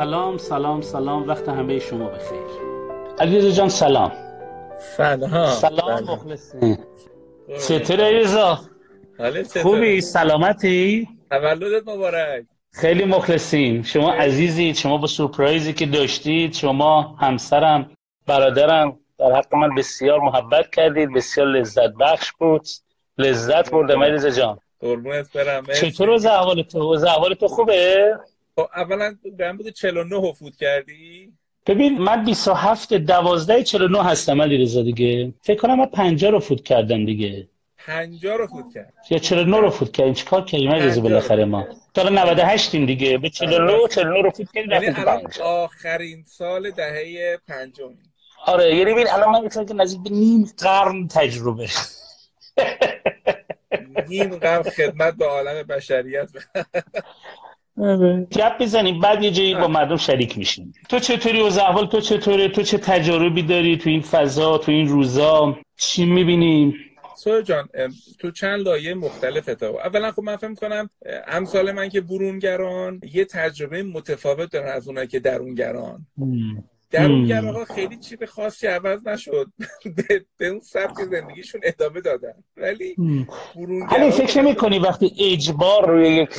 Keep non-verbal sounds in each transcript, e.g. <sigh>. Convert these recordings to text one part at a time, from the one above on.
سلام سلام سلام وقت همه شما بخیر. علیرضا جان سلام. سلام. سلام مخلصیم چطور علیرضا خوبی؟ سلامتی؟ تولدت مبارک. خیلی مخلصیم. شما عزیزید شما با سورپرایزی که داشتید شما همسرم برادرم در حق من بسیار محبت کردید بسیار لذت بخش بود. لذت بردم علیرضا جان. قربونت برم. چطور وضع احوال تو؟ وضع احوال تو خوبه؟ اولا بهم بوده 49 فوت کردی؟ ببین من 27 12 49 هستم علی رضا دیگه. فکر کنم من 50 رو فوت کردم دیگه. 50 رو فوت کرد یا 49 رو فوت کردیم. چیکار کردیم علی رضا بالاخره ما؟ تا 98 این دیگه. به 49 49 رو فوت کردیم یعنی الان آخرین سال دهه پنجم آره یعنی ببین الان من می‌تونم که نزدیک به نیم قرن تجربه. نیم قرن خدمت به عالم بشریت. گپ بزنیم بعد یه جایی با مردم شریک میشیم. تو چطوری و احوال تو چطوره؟ تو چه تجاربی داری تو این فضا تو این روزا؟ چی می‌بینیم؟ سوی جان تو چند لایه مختلف تا اولا خب من فهم کنم امثال من که برونگران یه تجربه متفاوت دارن از اونایی که درونگران. درونگراها خیلی چیز خاصی عوض نشد. <laughs> به اون سبک زندگیشون ادامه دادن. ولی برونگرا فکر نمی وقتی اجبار روی یک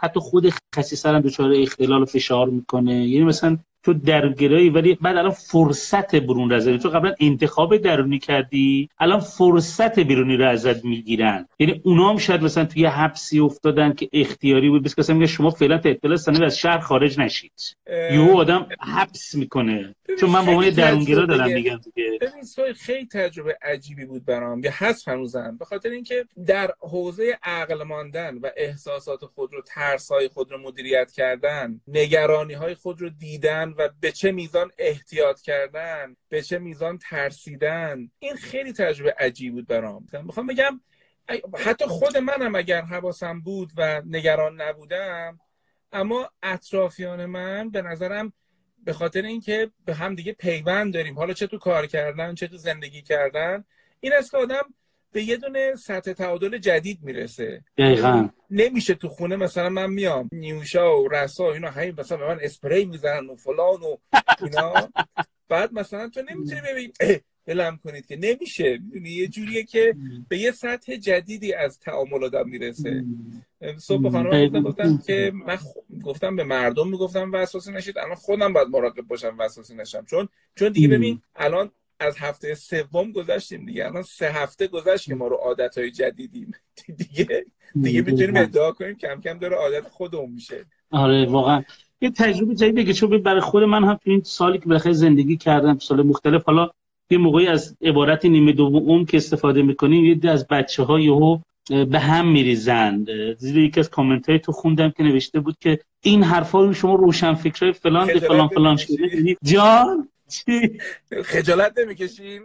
حتی خود خسیسر هم دچار اختلال و فشار می‌کنه. یعنی مثلا تو درگرایی ولی بعد الان فرصت برون رزنی تو قبلا انتخاب درونی کردی الان فرصت بیرونی رو ازت می‌گیرن. یعنی اونا هم شاید مثلا توی حبسی افتادن که اختیاری بود. بس میگه شما فعلا اطلاع سنوی از شهر خارج نشید. یهو آدم حبس می‌کنه. چون من به عنوان درونگرا دارم میگم دیگه. ببین خیلی تجربه عجیبی بود برام. یا هست هنوزم. به خاطر اینکه در حوزه عقل ماندن و احساسات خود رو ترس های خود رو مدیریت کردن نگرانی های خود رو دیدن و به چه میزان احتیاط کردن به چه میزان ترسیدن. این خیلی تجربه عجیب بود برام. می‌خوام بگم حتی خود منم اگر حواسم بود و نگران نبودم اما اطرافیان من به نظرم به خاطر اینکه به هم دیگه پیوند داریم حالا چه تو کار کردن چه تو زندگی کردن این است که آدم به یه دونه سطح تعادل جدید می‌رسه. دقیقا. نمیشه تو خونه مثلا من میام نیوشا و رسا اینا همین مثلا به من اسپری می‌زنن و فلان و اینا. بعد مثلا تو نمی‌تونی ببین بلم کنید که نمیشه. می‌دونی یه جوریه که به یه سطح جدیدی از تعامل آدم می‌رسه. صبح خانم گفتم که من گفتم به مردم می‌گفتم وسواسی نشید الان خودم باید مراقب باشم وسواسی نشم. چون چون دیگه ببین الان از هفته سوم گذاشتیم دیگه. الان سه هفته گذشت که ما رو عادت های جدیدیم. <laughs> دیگه دیگه می‌تونیم ادعا کنیم کم کم داره عادت خودمون میشه. آره واقعا. یه تجربه جدیده که چون برای خود من هم تو این سالی که بالاخره زندگی کردم سال مختلف حالا یه موقعی از عبارت نیمه دوم که استفاده می‌کنیم یه از بچه ها یهو به هم میریزند زیر یکی از کامنت های تو خوندم که نوشته بود که این حرفا رو شما روشن فکرای فلان فلان فلان شده یعنی خجالت نمی‌کشین؟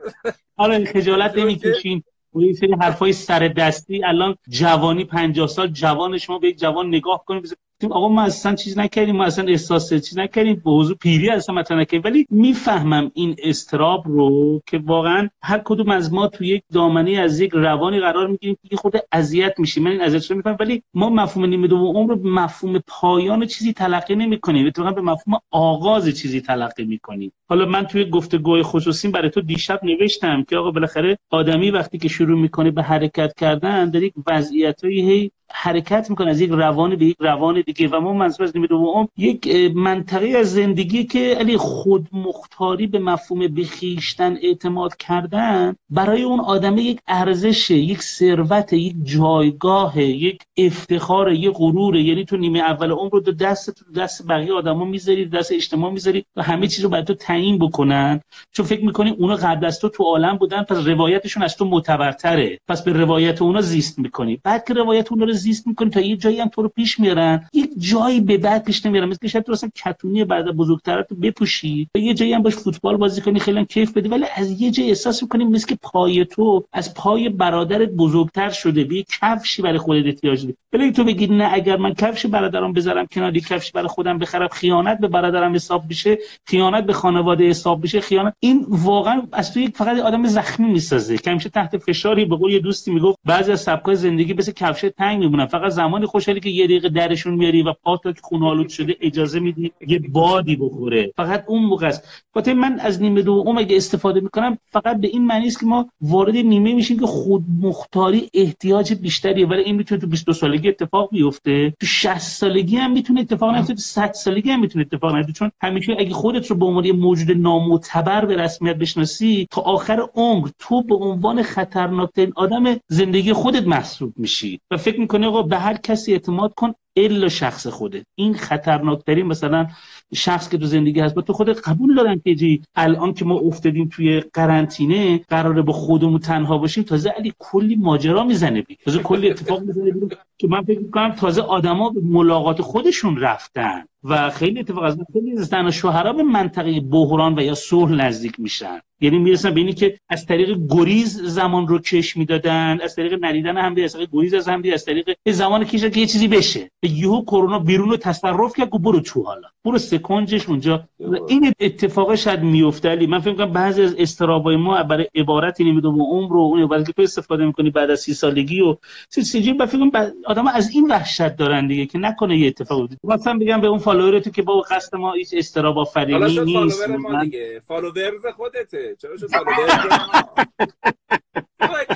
آره خجالت نمی‌کشین. و این سری حرفای سر دستی الان جوانی 50 سال جوان شما به یک جوان نگاه کنید آقا ما اصلا چیز نکردیم ما اصلا احساس چیز نکردیم به حضور پیری اصلا مطرح نکردیم. ولی می‌فهمم این استراب رو که واقعا هر کدوم از ما توی یک دامنه از یک روانی قرار می‌گیریم که خود اذیت میشیم. من این اذیت رو می‌فهمم ولی ما مفهوم نیمه دوم عمر رو مفهوم پایان چیزی تلقی نمی‌کنیم. اتفاقا به مفهوم آغاز چیزی تلقی می‌کنیم. حالا من توی گفتگوهای خصوصی برای تو دیشب نوشتم که آقا بالاخره آدمی وقتی که شروع می‌کنه به حرکت کردن در یک وضعیتایی حرکت می‌کنه. از یک روان به یک روان و ما منظور از نیمه دوم یک منطقه از زندگی که علی خود مختاری به مفهوم بخیشتن اعتماد کردن برای اون آدمه یک ارزش یک ثروت یک جایگاه یک افتخار یک غرور. یعنی تو نیمه اول عمر رو دست تو دست بقیه آدما می‌ذاری دست اجتماع می‌ذاری و همه چیز رو برای تو تعیین بکنن. چون فکر می‌کنی اونا قبل از تو تو عالم بودن پس روایتشون از تو معتبرتره. پس به روایت اونا زیست می‌کنی. بعد که روایت اونا رو زیست می‌کنی تا یه جایی هم تو رو پیش میارن. یک جایی به بعد پیش نمیارن مثل شاید تو اصلا کتونی بعد بزرگتر تو بپوشی. یه جایی هم باش فوتبال بازی کنی خیلی کیف بدی ولی از یه جایی احساس می‌کنی مثل که پای تو از پای برادرت بزرگتر شده. به کفشی برای خودت احتیاج داری. ولی تو بگی نه اگر من کفش برادرم بذارم کنار کفش برای خودم بخرم خیانت به برادرم حساب بشه خیانت به خانواده حساب بشه خیانت. این واقعا از تو یک فقط آدم زخمی می‌سازه که همیشه تحت فشاری به قول یه دوستی می‌گفت بعضی از سبکای زندگی مثل کفش تنگ میمونن. فقط زمانی خوشحالی که یه دقیقه درشون میاری و پا که خون شده اجازه میدی یه بادی بخوره. فقط اون موقع است. خاطر من از نیمه دوم اگه استفاده می‌کنم فقط به این معنی است که ما وارد نیمه میشیم که خود مختاری احتیاج بیشتریه. ولی این می‌تونه تو 22 سالگی اتفاق بیفته. تو 60 سالگی هم می‌تونه اتفاق نیفته. تو 100 سالگی هم می‌تونه اتفاق نیفته. چون همیشه اگه خودت رو به عنوان موجود نامعتبر به رسمیت بشناسی تا آخر عمر تو به عنوان خطرناکترین آدم زندگی خودت محسوب میشی. و فکر می‌کنی آقا به هر کسی اعتماد کن الا شخص خودت. این خطرناکترین مثلا شخص که تو زندگی هست با تو خودت قبول دارن که جی الان که ما افتادیم توی قرنطینه قراره با خودمون تنها باشیم تازه علی کلی ماجرا می‌زنه بی تازه کلی اتفاق می‌زنه که من فکر می‌کنم تازه آدما به ملاقات خودشون رفتن. و خیلی اتفاق از خیلی زن و شوهرها به منطقه بحران و یا صلح نزدیک میشن. یعنی می‌رسن به اینی که از طریق گریز زمان رو کش می‌دادن از طریق ندیدن هم از طریق گریز از هم از طریق زمان کش که یه چیزی بشه. یهو کرونا بیرون رو تصرف کرد برو تو حالا. برو سکنجش اونجا. این اتفاق شاید میفته علی. من فکر کنم بعضی از استرابای ما برای عبارتی نمی‌دونم عمر و اون عبارتی که تو استفاده می‌کنی بعد از سی سالگی و سی سالگی فکر آدم از این وحشت دارن دیگه که نکنه یه اتفاق بیفته مثلا بگم به اون فالوور تو که با قصد ما هیچ استراب آفرینی نیست ما دیگه. فالوورز خودته. چرا شد <laughs>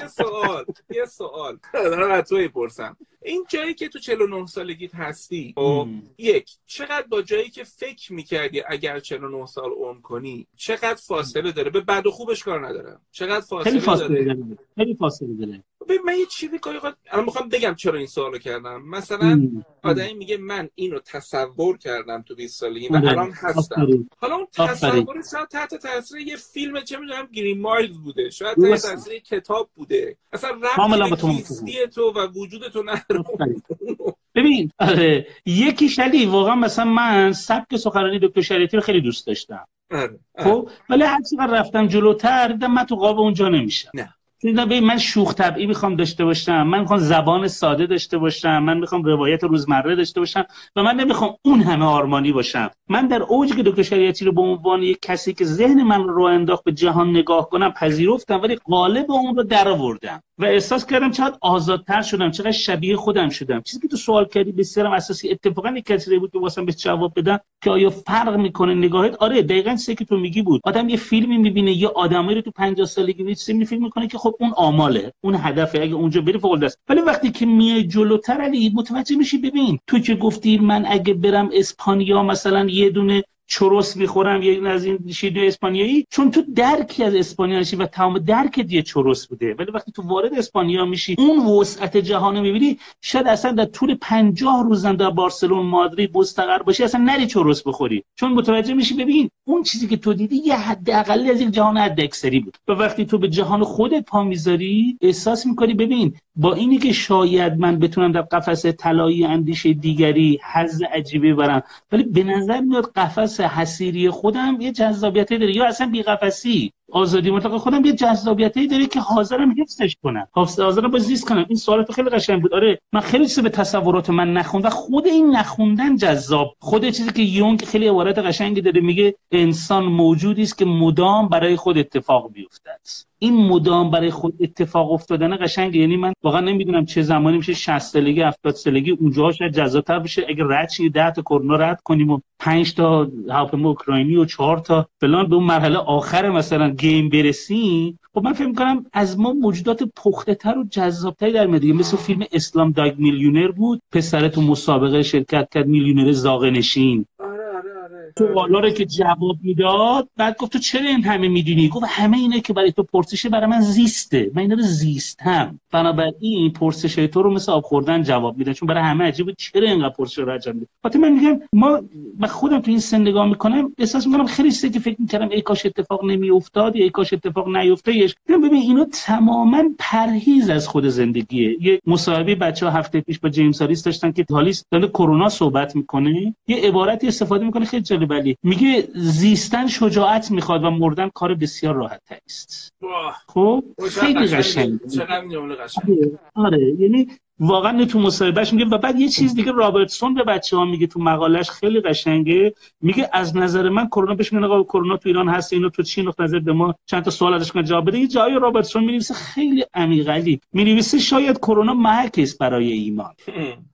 یه سوال. یه سوال. دارم از توی پرسم این جایی که تو 49 سالگیت هستی خب یک چقدر با جایی که فکر می‌کردی اگر 49 سال عمر کنی چقدر فاصله داره؟ به بد و خوبش کار ندارم. چقدر فاصله, خیلی فاصله داره. خیلی فاصله داره. ببین من یه چیزی که الان می‌خوام بگم چرا این سوالو کردم. مثلا آدمی میگه من اینو تصور کردم تو 20 سالگی و الان هستم. حالا اون تصور شاید تحت تاثیر یه فیلم چه می‌دونم گرین مایلز بوده. شاید تحت تاثیر کتاب بوده. اصلا ربط به تو و وجود تو نداره. <laughs> ببین آره یکی شلی واقعا مثلا من سبک سخنرانی دکتر شریعتی رو خیلی دوست داشتم. آره. خب ولی هر رفتم جلوتر دیدم من تو قاب اونجا نمیشم. نه. به من شوخ طبعی می‌خوام داشته باشم. من می‌خوام زبان ساده داشته باشم. من می‌خوام روایت روزمره داشته باشم. و من نمی‌خوام اون همه آرمانی باشم. من در اوجی که دکتر شریعتی رو به عنوان یک کسی که ذهن من رو انداخت به جهان نگاه کنم پذیرفتم ولی قالب اون رو درآوردم. و احساس کردم چقدر آزادتر شدم چقدر شبیه خودم شدم. چیزی که تو سوال کردی بسیارم اساسی اتفاقا یک کسی بود که واسم به جواب بدم که آیا فرق می‌کنه نگاهت؟ آره دقیقا چیزی که تو میگی بود. آدم یه فیلمی می‌بینه یه آدمایی رو تو 50 سالگی می‌بینه فیلم می‌کنه که خب اون آماله اون هدفه. اگه اونجا بری فوق است. ولی وقتی که میای جلوتر علی متوجه میشی ببین تو که گفتی من اگه برم اسپانیا مثلا یه دونه چروس می‌خورم یه از این شیرینی اسپانیایی چون تو درکی از اسپانیا و تمام درک دیگه چروس بوده. ولی وقتی تو وارد اسپانیا میشی اون وسعت جهان می‌بینی شاید اصلا در طول 50 روزم در بارسلون مادرید مستقر باشی اصلا نری چروس بخوری. چون متوجه میشی ببین اون چیزی که تو دیدی یه حد اقلی از یک جهان حد اکثری بود. و وقتی تو به جهان خودت پا می‌ذاری احساس می‌کنی ببین با اینی که شاید من بتونم در قفس طلایی اندیشه دیگری حز عجیبی برم ولی به نظر میاد قفس حسیری خودم یه جذابیتی داره یا اصلا بیقفسی. آزادی مطلق خودم یه جذابیتی داره که حاضرم حفظش کنم. حاضرم با زیست کنم. این سوالات خیلی قشنگ بود. آره من خیلی چیز به تصورات من نخوندم خود این نخوندن جذاب. خود چیزی که یونگ خیلی عبارت قشنگی داره میگه انسان موجودی است که مدام برای خود اتفاق بیفتد. این مدام برای خود اتفاق افتادن قشنگه. یعنی من واقعا نمی‌دونم چه زمانی میشه 60 سالگی 70 سالگی اونجا شاید بشه. اگه رد شی 10 تا کرونا رد کنیم و 5 تا هواپیما اوکراینی و 4 تا فلان. به اون مرحله آخر مثلا گیم برسیم خب من فکر می‌کنم از ما موجودات پخته تر و جذابتری در میاد. مثل فیلم اسلام داگ میلیونر بود. پسر تو مسابقه شرکت کرد میلیونر زاغ نشین. سوالا رو که جواب می‌داد بعد گفت تو چرا این همه می‌دونی؟ گفت همه اینه که برای تو پرسشه برای من زیسته. من اینا رو زیستم. بنابراین پرسش تو رو مثل آب خوردن جواب میده. چون برای همه عجیبه چرا اینقدر پرسش رو انجام میده من میگم ما من خودم تو این سن نگاه می‌کنم احساس می‌کنم خیلی چیزی که فکر می‌کردم ای کاش اتفاق نمیافتاد یا ای کاش اتفاق نیفتادش ببین اینا تماما پرهیز از خود زندگیه. یه مصاحبه بچه ها هفته پیش با جیمز هاریس داشتن که هالیس داره کرونا صحبت می‌کنه. یه عبارتی استفاده می‌کنه خیلی ولی میگه زیستن شجاعت می‌خواد و مردن کار بسیار راحت است. خب خیلی قشنگ آره. آره. یعنی واقعا تو مصاحبهش میگه و بعد یه چیز دیگه رابرتسون به بچه ها میگه تو مقالش خیلی قشنگه. میگه از نظر من کرونا بهش میگه آقا کرونا تو ایران هست اینو تو چی نقطه نظر به ما چند تا سوال ازش کنه جواب بده. یه جایی رابرتسون می‌نویسه خیلی عمیقلی می‌نویسه شاید کرونا محک است برای ایمان.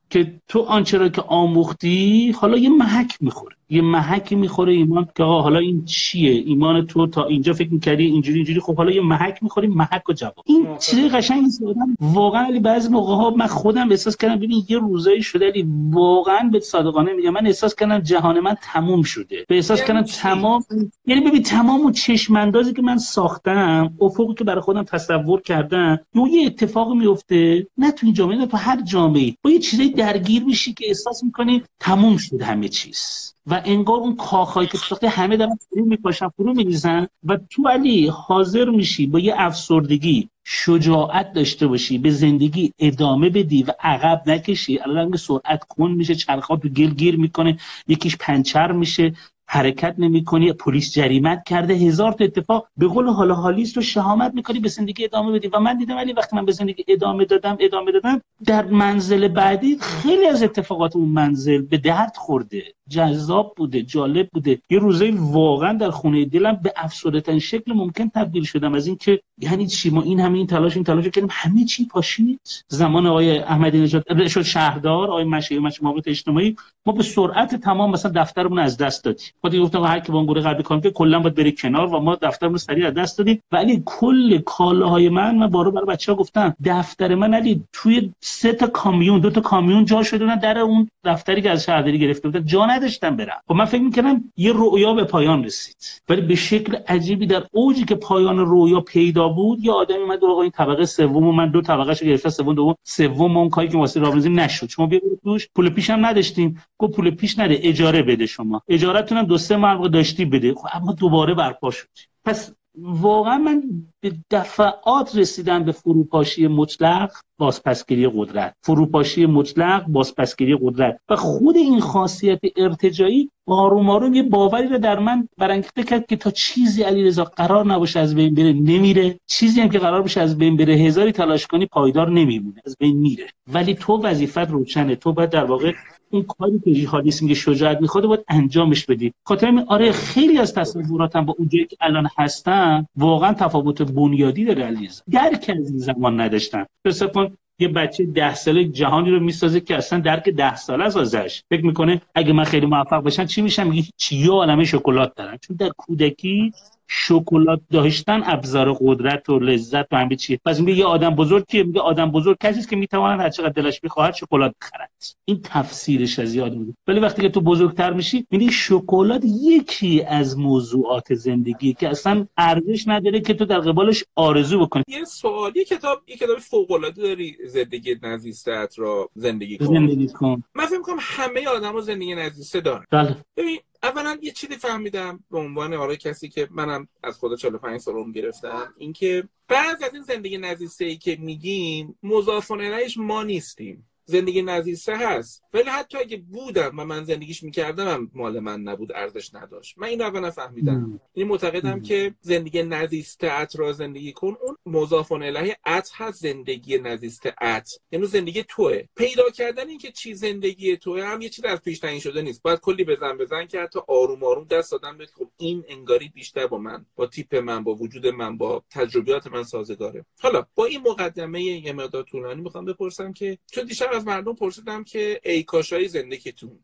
که تو آنچه را که آموختی حالا یه محک می‌خوره. یه محکی می‌خوره ایمان که حالا این چیه؟ ایمان تو تا اینجا فکر می‌کردی اینجوری اینجوری؟ خب حالا یه محک می‌خوری محک و جواب. این چیز قشنگ آدم واقعا علی بعضی موقع ها من خودم احساس کردم ببین یه روزایی شده علی واقعا به صادقانه میگم. من احساس کردم جهان من تموم شده. به احساس یعنی کردم تمام یعنی ببین تمام چشم اندازی که من ساختم افقی که برای خودم تصور کردم یه اتفاق میفته نه تو این جامعه نه تو هر جامعه با یه چیزی درگیر میشی که احساس می‌کنی تموم شد همه چیز. و انگار اون کاخهایی که ساخته همه دارن فرو میپاشن فرو میریزن و تو علی حاضر میشی با یه افسردگی شجاعت داشته باشی به زندگی ادامه بدی و عقب نکشی. الان سرعت کن میشه چرخات تو گل گیر می‌کنه یکیش پنچر میشه. حرکت نمی‌کنی پلیس جریمت کرده هزار تا اتفاق. به قول حالا حالیست رو شهامت می‌کنی به زندگی ادامه بدی. و من دیدم ولی وقتی من به زندگی ادامه دادم ادامه دادم در منزل بعدی خیلی از اتفاقات اون منزل به درد خورده. جذاب بوده جالب بوده. یه روزه واقعا در خونه دلم به افسرده شکل ممکن تبدیل شدم. از اینکه یعنی چی؟ ما این همه این تلاش این تلاش کردیم. همه چی پاشید. زمان آقای احمدی نژاد شد شهردار آقای مشی محبت اجتماعی. ما به سرعت تمام مثلا دفترمون از دست دادیم. خودی گفتم هر کی با گروه قبلی کام که کلا باید بره کنار و ما دفترمون سریع از دست دادیم. ولی کل کالاهای من من بارو برای بچه‌ها گفتم دفتر من علی توی سه تا کامیون دو تا کامیون جا شده در اون دفتری که از شهرداری گرفته بودن جا نداشتم برم خب من فکر می‌کنم یه رویا به پایان رسید. ولی به شکل عجیبی در اوجی که پایان رویا پیدا بود یا آدمی اومد آقا این طبقه سوم و من دو طبقه شو گرفتم سوم دوم سوم اون کاری که واسه رابنزی نشد. شما بیا توش. پول پیش هم نداشتیم. گفت پول پیش نده اجاره بده شما. اجارهتون هم دو سه داشتی بده. خب اما دوباره برپا شد. پس واقعا من به دفعات رسیدم به فروپاشی مطلق بازپسگیری قدرت. فروپاشی مطلق بازپسگیری قدرت. و خود این خاصیت ارتجایی آروم آروم یه باوری رو در من برانگیخته کرد که تا چیزی علیرضا قرار نباشه از بین بره نمیره. چیزی هم که قرار باشه از بین بره هزاری تلاش کنی پایدار نمیمونه. از بین میره. ولی تو وظیفت روشنه. تو باید در واقع اون کاری که جیهادیسم میگه شجاعت می‌خواد باید انجامش بدی. خاطر آره خیلی از تصوراتم با اونجایی که الان هستن واقعا تفاوت بنیادی داره عزیز. درک از این زمان نداشتن. فکر یه بچه ده ساله جهانی رو می‌سازه که اصلا درک ده ساله از ازش. فکر می‌کنه اگه من خیلی موفق باشم چی میشم؟ میگه چی یه عالمه شکلات دارن. چون در کودکی شکلات داشتن ابزار قدرت و لذت و همه چیه. پس میگه یه آدم بزرگ که میگه آدم بزرگ کسی است که می‌تواند هر چقدر دلش بخواهد شکلات بخرد. این تفسیرش از یاد بود ولی وقتی که تو بزرگتر میشی می‌بینی شکلات یکی از موضوعات زندگی که اصلا ارزش نداره که تو در قبالش آرزو بکنی. یه سوالی کتاب یه کتاب فوق العاده داری زندگی نزیستت را زندگی کن. زندگی کن. من فکر می‌کنم همه آدما زندگی نزیسته دارن. بله. ببین اولا یه چیزی فهمیدم به عنوان آره کسی که منم از خدا 45 سال عمر گرفتم اینکه بعض از این زندگی نزیسته ای که میگیم مضاف ما نیستیم. زندگی نزیسته هست. ولی حتی اگه بودم و من زندگیش می‌کردم هم مال من نبود ارزش نداشت. من این رو نفهمیدم این معتقدم که زندگی نزیسته ات را زندگی کن. اون مضاف الیه ات هست زندگی نزیسته ات. یعنی زندگی توه. پیدا کردن اینکه چی زندگی توه هم یه چیز از پیش تعیین شده نیست. باید کلی بزن بزن که حتی آروم آروم دست دادن به این انگاری بیشتر با من با تیپ من با وجود من با تجربیات من سازگاره. حالا با این مقدمه یه مقدار طولانی می‌خوام بپرسم که چون دیشب از مردم پرسیدم که ای کاشای زندگیتون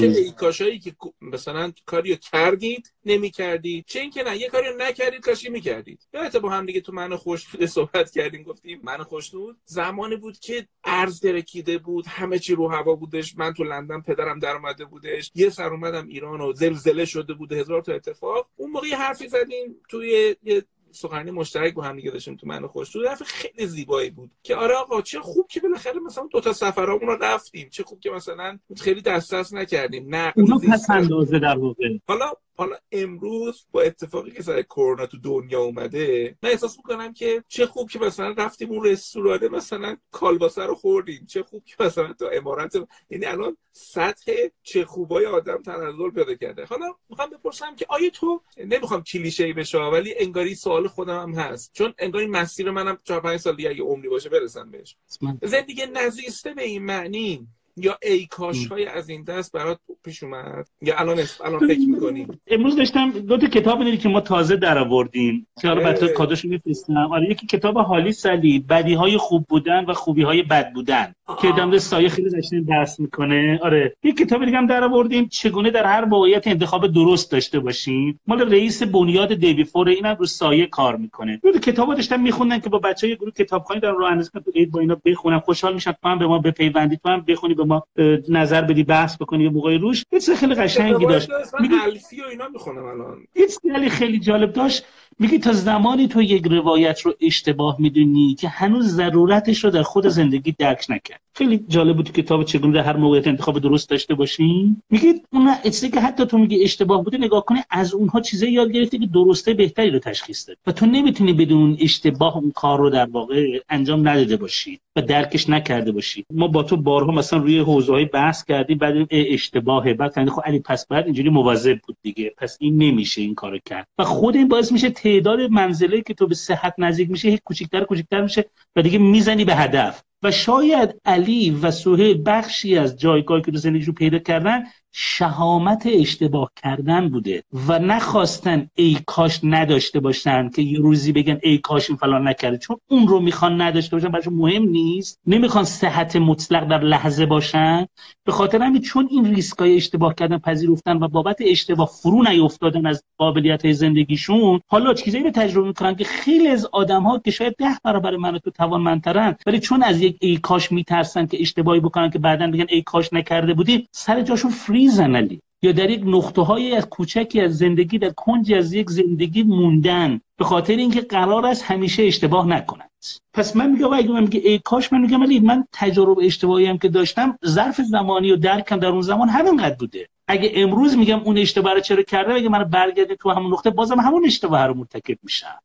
چه ای کاشایی که مثلا کاریو کردید نمی کردید چه اینکه نه یه کاریو نکردید کاشی می‌کردید؟ یادت با هم دیگه تو من خوشنود صحبت کردیم گفتیم من خوشنود زمانی بود که ارز درکیده بود همه چی رو هوا بودش. من تو لندن پدرم در اومده بودش. یه سر اومدم ایران و زلزله شده بوده هزار تا اتفاق اون موقع حرفی زدیم توی یه سخنرانی مشترک با هم دیگه داشتیم تو من خوش. تو خیلی زیبایی بود که آره آقا چه خوب که بالاخره مثلا دو تا سفرامون رو رفتیم. چه خوب که مثلا خیلی دست دست نکردیم. نه اونو پس اندازه در واقع. حالا حالا امروز با اتفاقی که سر کرونا تو دنیا اومده من احساس می‌کنم که چه خوب که مثلا رفتیم اون رستورانه مثلا کالباسه رو خوردیم. چه خوب که مثلا تو امارات یعنی الان سطح چه خوبای آدم تنزل پیدا کرده. حالا می‌خوام بپرسم که آیا تو نمی‌خوام کلیشه ای بشه ولی انگاری سوال خودم هم هست. چون انگاری مسیر منم 4 5 سال دیگه اگه عمری باشه برسم بهش. زندگی نزیسته به این معنی یا ای کاش های از این دست برات پیش اومد؟ یا الان الان فکر می‌کنی؟ امروز داشتم دو تا کتاب دیدی که ما تازه در آوردیم. که حالا بچه‌ها کادوشو میفرستم. آره یکی کتاب حالی سلی بدی های خوب بودن و خوبی های بد بودن. که دم سایه خیلی قشنگ درس می‌کنه. آره. یک کتاب دیگه هم در آوردیم چگونه در هر موقعیت انتخاب درست داشته باشیم. مال رئیس بنیاد دیوی فور اینم رو سایه کار می‌کنه. دو کتابا داشتم میخوندن که با بچهای گروه کتابخوانی در راه اندازی تو عید با اینا بخونم خوشحال میشن. تو هم به ما بپیوندی تو هم بخونی به ما نظر بدی بحث بکنی یه موقعی روش. یه خیلی قشنگی داشت. میگه الفی و اینا می‌خونم الان. خیلی خیلی جالب داشت. میگی تا زمانی تو یک روایت رو اشتباه می‌دونی که هنوز ضرورتش رو در خود زندگی درک نکرد. خیلی جالب بود کتاب چگونه در هر موقعیت انتخاب درست داشته باشیم میگید اون چیزی که حتی تو میگی اشتباه بوده نگاه کنی از اونها چیزایی یاد گرفتی که درسته بهتری رو تشخیص داد و تو نمی‌تونی بدون اشتباه اون کار رو در واقع انجام نداده باشی. درکش نکرده باشی. ما با تو بارها مثلا روی حوزه های بحث کردیم بعد اشتباهه. بعد خب علی پس بعد اینجوری مواظب بود دیگه. پس این نمیشه این کارو کرد. و خود این باعث میشه تعداد منزله که تو به صحت نزدیک میشه هیچ کوچیک‌تر کوچیک‌تر میشه و دیگه می‌زنی به هدف. و شاید علی و سهیل بخشی از جایگاهی که تو رو پیدا کردن شهامت اشتباه کردن بوده و نخواستن ای کاش نداشته باشن که یه روزی بگن ای کاش این فلان نکرده. چون اون رو می‌خوان نداشته باشن براشون مهم نیست. نمی‌خوان صحت مطلق در لحظه باشن. به خاطر همین چون این ریسکای اشتباه کردن پذیرفتن و بابت اشتباه فرو نیافتادن از قابلیت های زندگیشون حالا چیزایی رو تجربه می‌کنن که خیلی از آدم ها که شاید ده برابر من تو توانمندترن ولی چون از یک ای کاش میترسن که اشتباهی بکنن که بعدا بگن ای کاش نکرده بودی سر جاشون فریزن یا در یک نقطه های از کوچکی از زندگی در کنجی از یک زندگی موندن به خاطر اینکه قرار است همیشه اشتباه نکنند پس من میگم اگه من میگه ای کاش من میگم ولی من تجربه اشتباهی هم که داشتم ظرف زمانی و درکم در اون زمان همینقدر بوده. اگه امروز میگم اون اشتباه رو چرا کرده اگه من برگرده تو همون نقطه بازم همون اشتباه رو مرتکب میشم.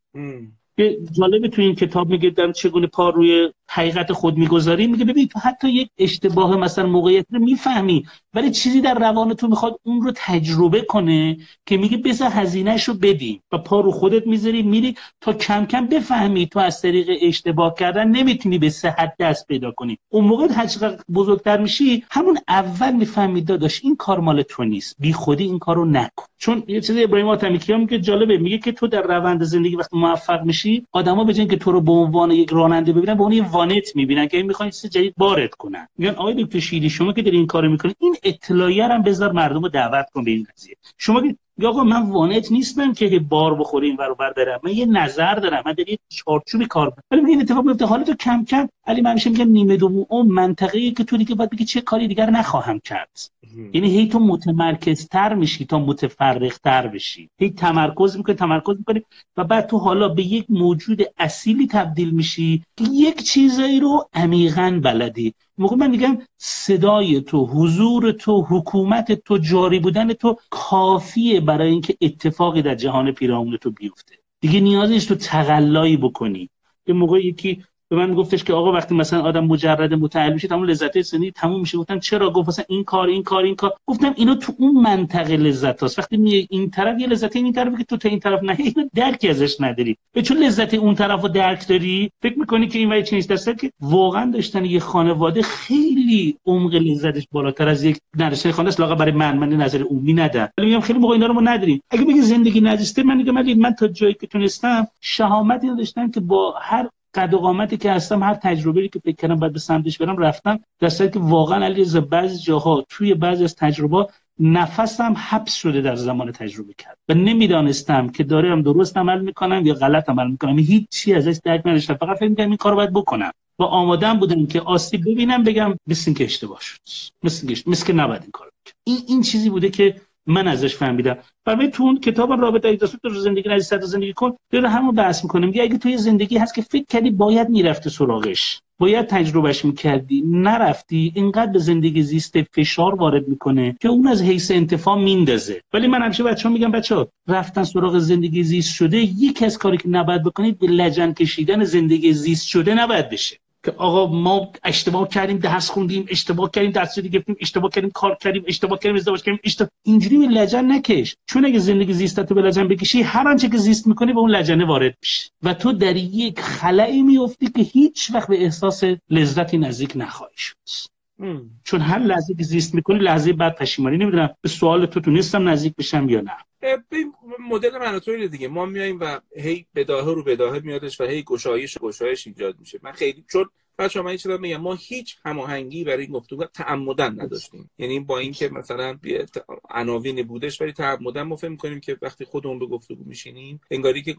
جالبه تو این کتاب میگه در چگونه پا روی حقیقت خود می‌گذاری میگه ببین تو حتی یک اشتباه مثلا موقعیت رو می‌فهمی ولی چیزی در روان تو می‌خواد اون رو تجربه کنه که میگه بذار هزینهش رو بدیم و پا رو خودت می‌ذاری میری تا کم کم بفهمی تو از طریق اشتباه کردن نمی‌تونی به صحت دست پیدا کنی. اون موقع هر بزرگتر میشی همون اول می‌فهمی داداش این کار مال تو نیست. بی خودی این کارو نکن. چون یه چیزی ابراهیم آتمیکیان میگه جالبه میگه که تو در روند زندگی وقتی موفق میشی آدما به که تو رو به عنوان یک راننده ببینن به عنوان یه وانت می‌بینن که این می‌خوان چیز جدید وارد کنن. میگن آقای دکتر شیلی شما که داری این کارو می‌کنی این اطلاعیه هم بذار مردم رو دعوت کن به این قضیه. شما که آقا من وانت نیستم که بار بخوره این ور برم. من یه نظر دارم. من در یه چارچوبی کار ولی این اتفاق میفته حالا تو کم کم علی من میشه میگم نیمه دوم اون منطقه‌ای که تو دیگه باید بگی چه کاری دیگر نخواهم کرد. یعنی هی تو متمرکزتر میشی تا متفرقتر بشی. هی تمرکز می‌کنی تمرکز می‌کنی و بعد تو حالا به یک موجود اصیلی تبدیل میشی که یک چیزایی رو عمیقا بلدی. موقع من میگم صدای تو حضور تو حکومت تو جاری بودن تو کافیه برای اینکه اتفاقی در جهان پیرامون تو بیفته. دیگه نیازی تو تقلایی بکنی. یه موقع یکی به من گفتش که آقا وقتی مثلا آدم مجرد متعال میشه تمام لذت سنی تموم میشه. گفتم چرا؟ گفت مثلا این کار این کار این کار. گفتم اینو تو اون منطقه لذت هست وقتی می این طرف یه لذت این طرف که تو تا این طرف نه اینو درکی ازش نداری. به چون لذت اون طرف رو درک داری؟ فکر می‌کنی که این ولی چیز دسته که واقعا داشتن یه خانواده خیلی عمق لذتش بالاتر از یک نرسه خانه است. برای من من نظر عمومی ندم ولی میگم خیلی موقع اینا رو ما نداریم. اگه بگی زندگی نزیسته من میگم من تا جایی که تونستم شهامت داشتم که با هر قد و قامتی که هستم هر تجربه که فکر کردم باید به سمتش برم رفتم در که واقعا علی بعضی جاها توی بعضی از تجربه نفسم حبس شده در زمان تجربه کرد و نمی‌دانستم که دارم درست عمل می‌کنم یا غلط عمل می‌کنم. هیچ از ازش درک نداشتم فقط فکر می‌کنم این کارو باید بکنم. و آمادم بودم که آسیب ببینم بگم مثل که اشتباه شد. مثل, مثل که نباید این کارو این این چیزی بوده که من ازش فهمیدم. برای تو اون کتاب رابطه ایداسو تو زندگی نزدیک صد زندگی کن. داره همون بحث می‌کنه. میگه اگه توی زندگی هست که فکر کردی باید می‌رفته سراغش. باید تجربهش می‌کردی. نرفتی. اینقدر به زندگی زیست فشار وارد می‌کنه که اون از حیث انتفاع میندازه. ولی من همیشه بچه‌ها میگم بچه‌ها رفتن سراغ زندگی زیست شده یکی از کاری که نباید بکنید به لجن کشیدن زندگی زیست شده نباید بشه. که آقا ما اشتباه کردیم درس خوندیم اشتباه کردیم درس گرفتیم اشتباه کردیم کار کردیم اشتباه کردیم ازدواج کردیم اشتباه اینجوری به لجن نکش. چون اگه زندگی زیستتو به لجن بکشی هر آنچه که زیست می‌کنی به اون لجنه وارد میشی. و تو در یک خلایی میفتی که هیچ وقت به احساس لذتی نزدیک نخواهی شد. چون هر لحظه که زیست می‌کنی لحظه بعد پشیمانی. نمی‌دونم به سوال تو تونستم نزدیک بشم یا نه. مدل مناطوری دیگه. ما میایم و هی بداهه رو بداهه میادش و هی گشایش گشایش ایجاد میشه. من خیلی چون بچا من چیزا میگم. ما هیچ هماهنگی برای این گفتگو تعمدن نداشتیم. یعنی با اینکه مثلا عناوین بودش ولی تعمدن ما فکر می‌کنیم که وقتی خودمون به گفتگو میشینیم انگاری که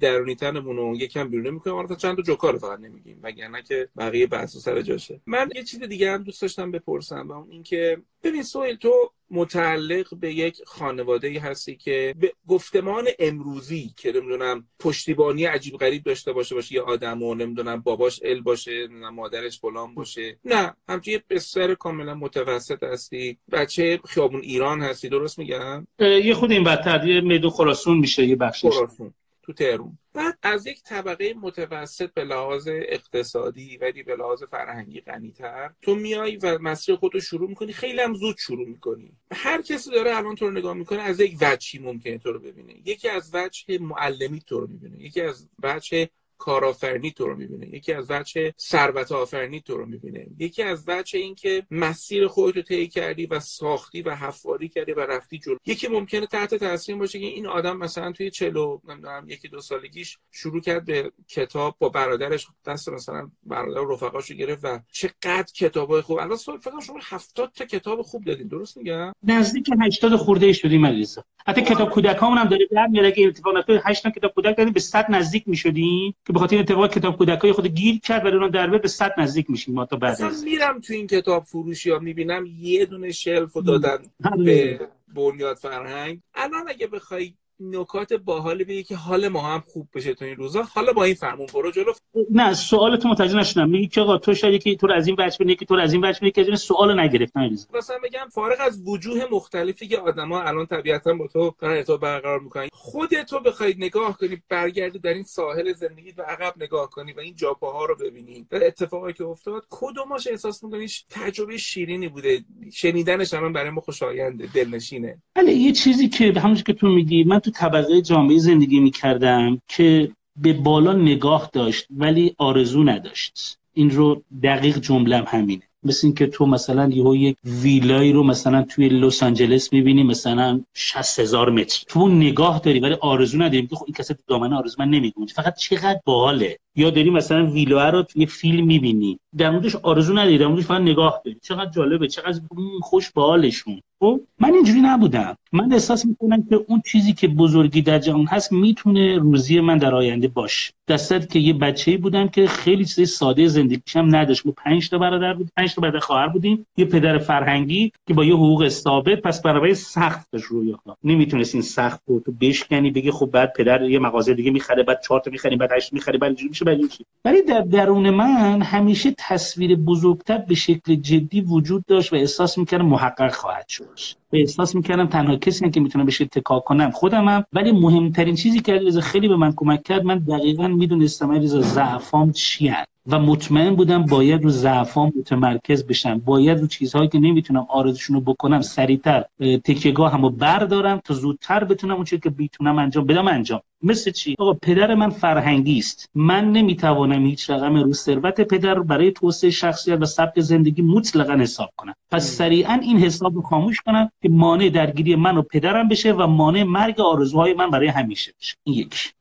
درونی تنمون رو یکم بیرون می‌کنیم البته چند تا جوکار فقط نمیگیم وگرنه که بقیه بحث سر جاشه. من یه چیز دیگه هم دوست داشتم بپرسم و اون اینکه ببین سویل تو متعلق به یک خانواده ای هستی که به گفتمان امروزی که نمی‌دونم پشتیبانی عجیب غریب داشته باشه باشه یه آدم و نمی‌دونم باباش ال باشه مادرش فلان باشه. نه همچنین یه کاملا متوسط هستی. بچه خیابون ایران هستی درست میگم؟ یه خود این بدتر یه میدو خراسون میشه یه بخشش. خراسون. تو تهرون بعد از یک طبقه متوسط به لحاظ اقتصادی ولی به لحاظ فرهنگی غنیتر تو میای و مسیر خودتو شروع می‌کنی. خیلی هم زود شروع می‌کنی. هر کسی داره الان تو رو نگاه می‌کنه از یک وجهی ممکنه تو رو ببینه. یکی از وجه معلمی تو رو می‌بینه. یکی از وجه کارآفرینی تو رو می‌بینه. یکی از وجه ثروت آفرینی تو رو می‌بینه. یکی از وجه اینکه مسیر خودت رو طی کردی و ساختی و حفاری کردی و رفتی جلو. یکی ممکنه تحت تاثیر باشه که این آدم مثلا توی چلو نمی‌دونم یکی دو سالگیش شروع کرد به کتاب با برادرش دست مثلا برادر رفقاشو گرفت و چقدر کتابای خوب. الان سوال فکر شما 70 تا کتاب خوب دادین. درست میگم؟ نزدیک 80 خورده شدیم عزیزا حتی کتاب کودکامون هم داره در میاد. اگه اتفاق نیفته 8 کتاب کودک دادیم به 100 نزدیک می‌شدیم. که به خاطر اتفاق کتاب کودکای خود گیر کرد ولی اون در به 100 نزدیک میشیم ما تا بعد از میرم تو این کتاب فروشی ها می‌بینم یه دونه شلف دادن به بنیاد فرهنگ. الان اگه بخوای نکات باحال بگی که حال ما هم خوب بشه تو این روزا. حالا با این فرمون برو جلو. نه سوال تو متوجه نشدم. میگی که آقا تو شاید که تو از این بچ بینی که تو از این بچ بینی که سوال نگرفتن مثلا بگم فارغ از وجوه مختلفی که آدما الان طبیعتا با تو دارن ارتباط برقرار می‌کنن خودت تو بخواید نگاه کنی برگردی در این ساحل زندگی و عقب نگاه کنی و این جاپاها رو ببینی. و اتفاقی که افتاد کدوماش احساس می‌کنی تجربه شیرینی بوده؟ شنیدنش هم برای ما خوشاینده دلنشینه. ولی یه چیزی که همونش که تو میگی من تو طبقه جامعه زندگی می‌کردم که به بالا نگاه داشت ولی آرزو نداشت. این رو دقیق جملم همینه. مثل اینکه تو مثلا یهو یک ویلایی رو مثلا توی لس آنجلس می‌بینی مثلا 60 هزار متر. تو نگاه داری ولی آرزو نداری. که خب این کسی دامنه آرزو من نمیگم فقط چقدر باحاله. یا داری مثلا ویلا رو توی فیلم می‌بینی. در موردش آرزو نداری در موردش فقط نگاه داری. چقدر جالبه چقدر خوش باحالشون. خب من اینجوری نبودم. من احساس می‌کنم که اون چیزی که بزرگی در جهان هست می‌تونه روزی من در آینده باشه. دستت که یه بچه‌ای بودم که خیلی چیز ساده زندگیشم نداشت. ما 5 تا برادر بود 5 تا برادر خواهر بودیم. یه پدر فرهنگی که با یه حقوق ثابت پس برای سخت داشت روی نمی‌تونست این سخت رو تو بشکنی بگی خب بعد پدر یه مغازه دیگه می‌خره بعد چهار تا می‌خری بعد هشت می‌خری بعد میشه بعد ولی در درون من همیشه تصویر بزرگتر به شکل جدی وجود داشت و احساس می‌کردم محقق خواهد شد. customers. و احساس می‌کردم تنها کسی که می‌تونه بشه اتکا کنم خودمم ولی مهمترین چیزی که علیرضا خیلی به من کمک کرد من دقیقا می‌دونستم علیرضا ضعفام چی و مطمئن بودم باید رو ضعفام متمرکز بشم. باید رو چیزهایی که نمی‌تونم آرزوشون رو بکنم سریعتر. تکیهگاه همو بردارم تا زودتر بتونم اون چیزی که بیتونم انجام بدم انجام. مثل چی؟ آقا پدر من فرهنگی است. من نمی‌توانم هیچ رقم رو ثروت پدر برای توسعه شخصیت و سبک زندگی مطلقا حساب کنم. پس سریعا این حساب رو خاموش کنم که مانع درگیری من و پدرم بشه و مانع مرگ آرزوهای من برای همیشه بشه. این یک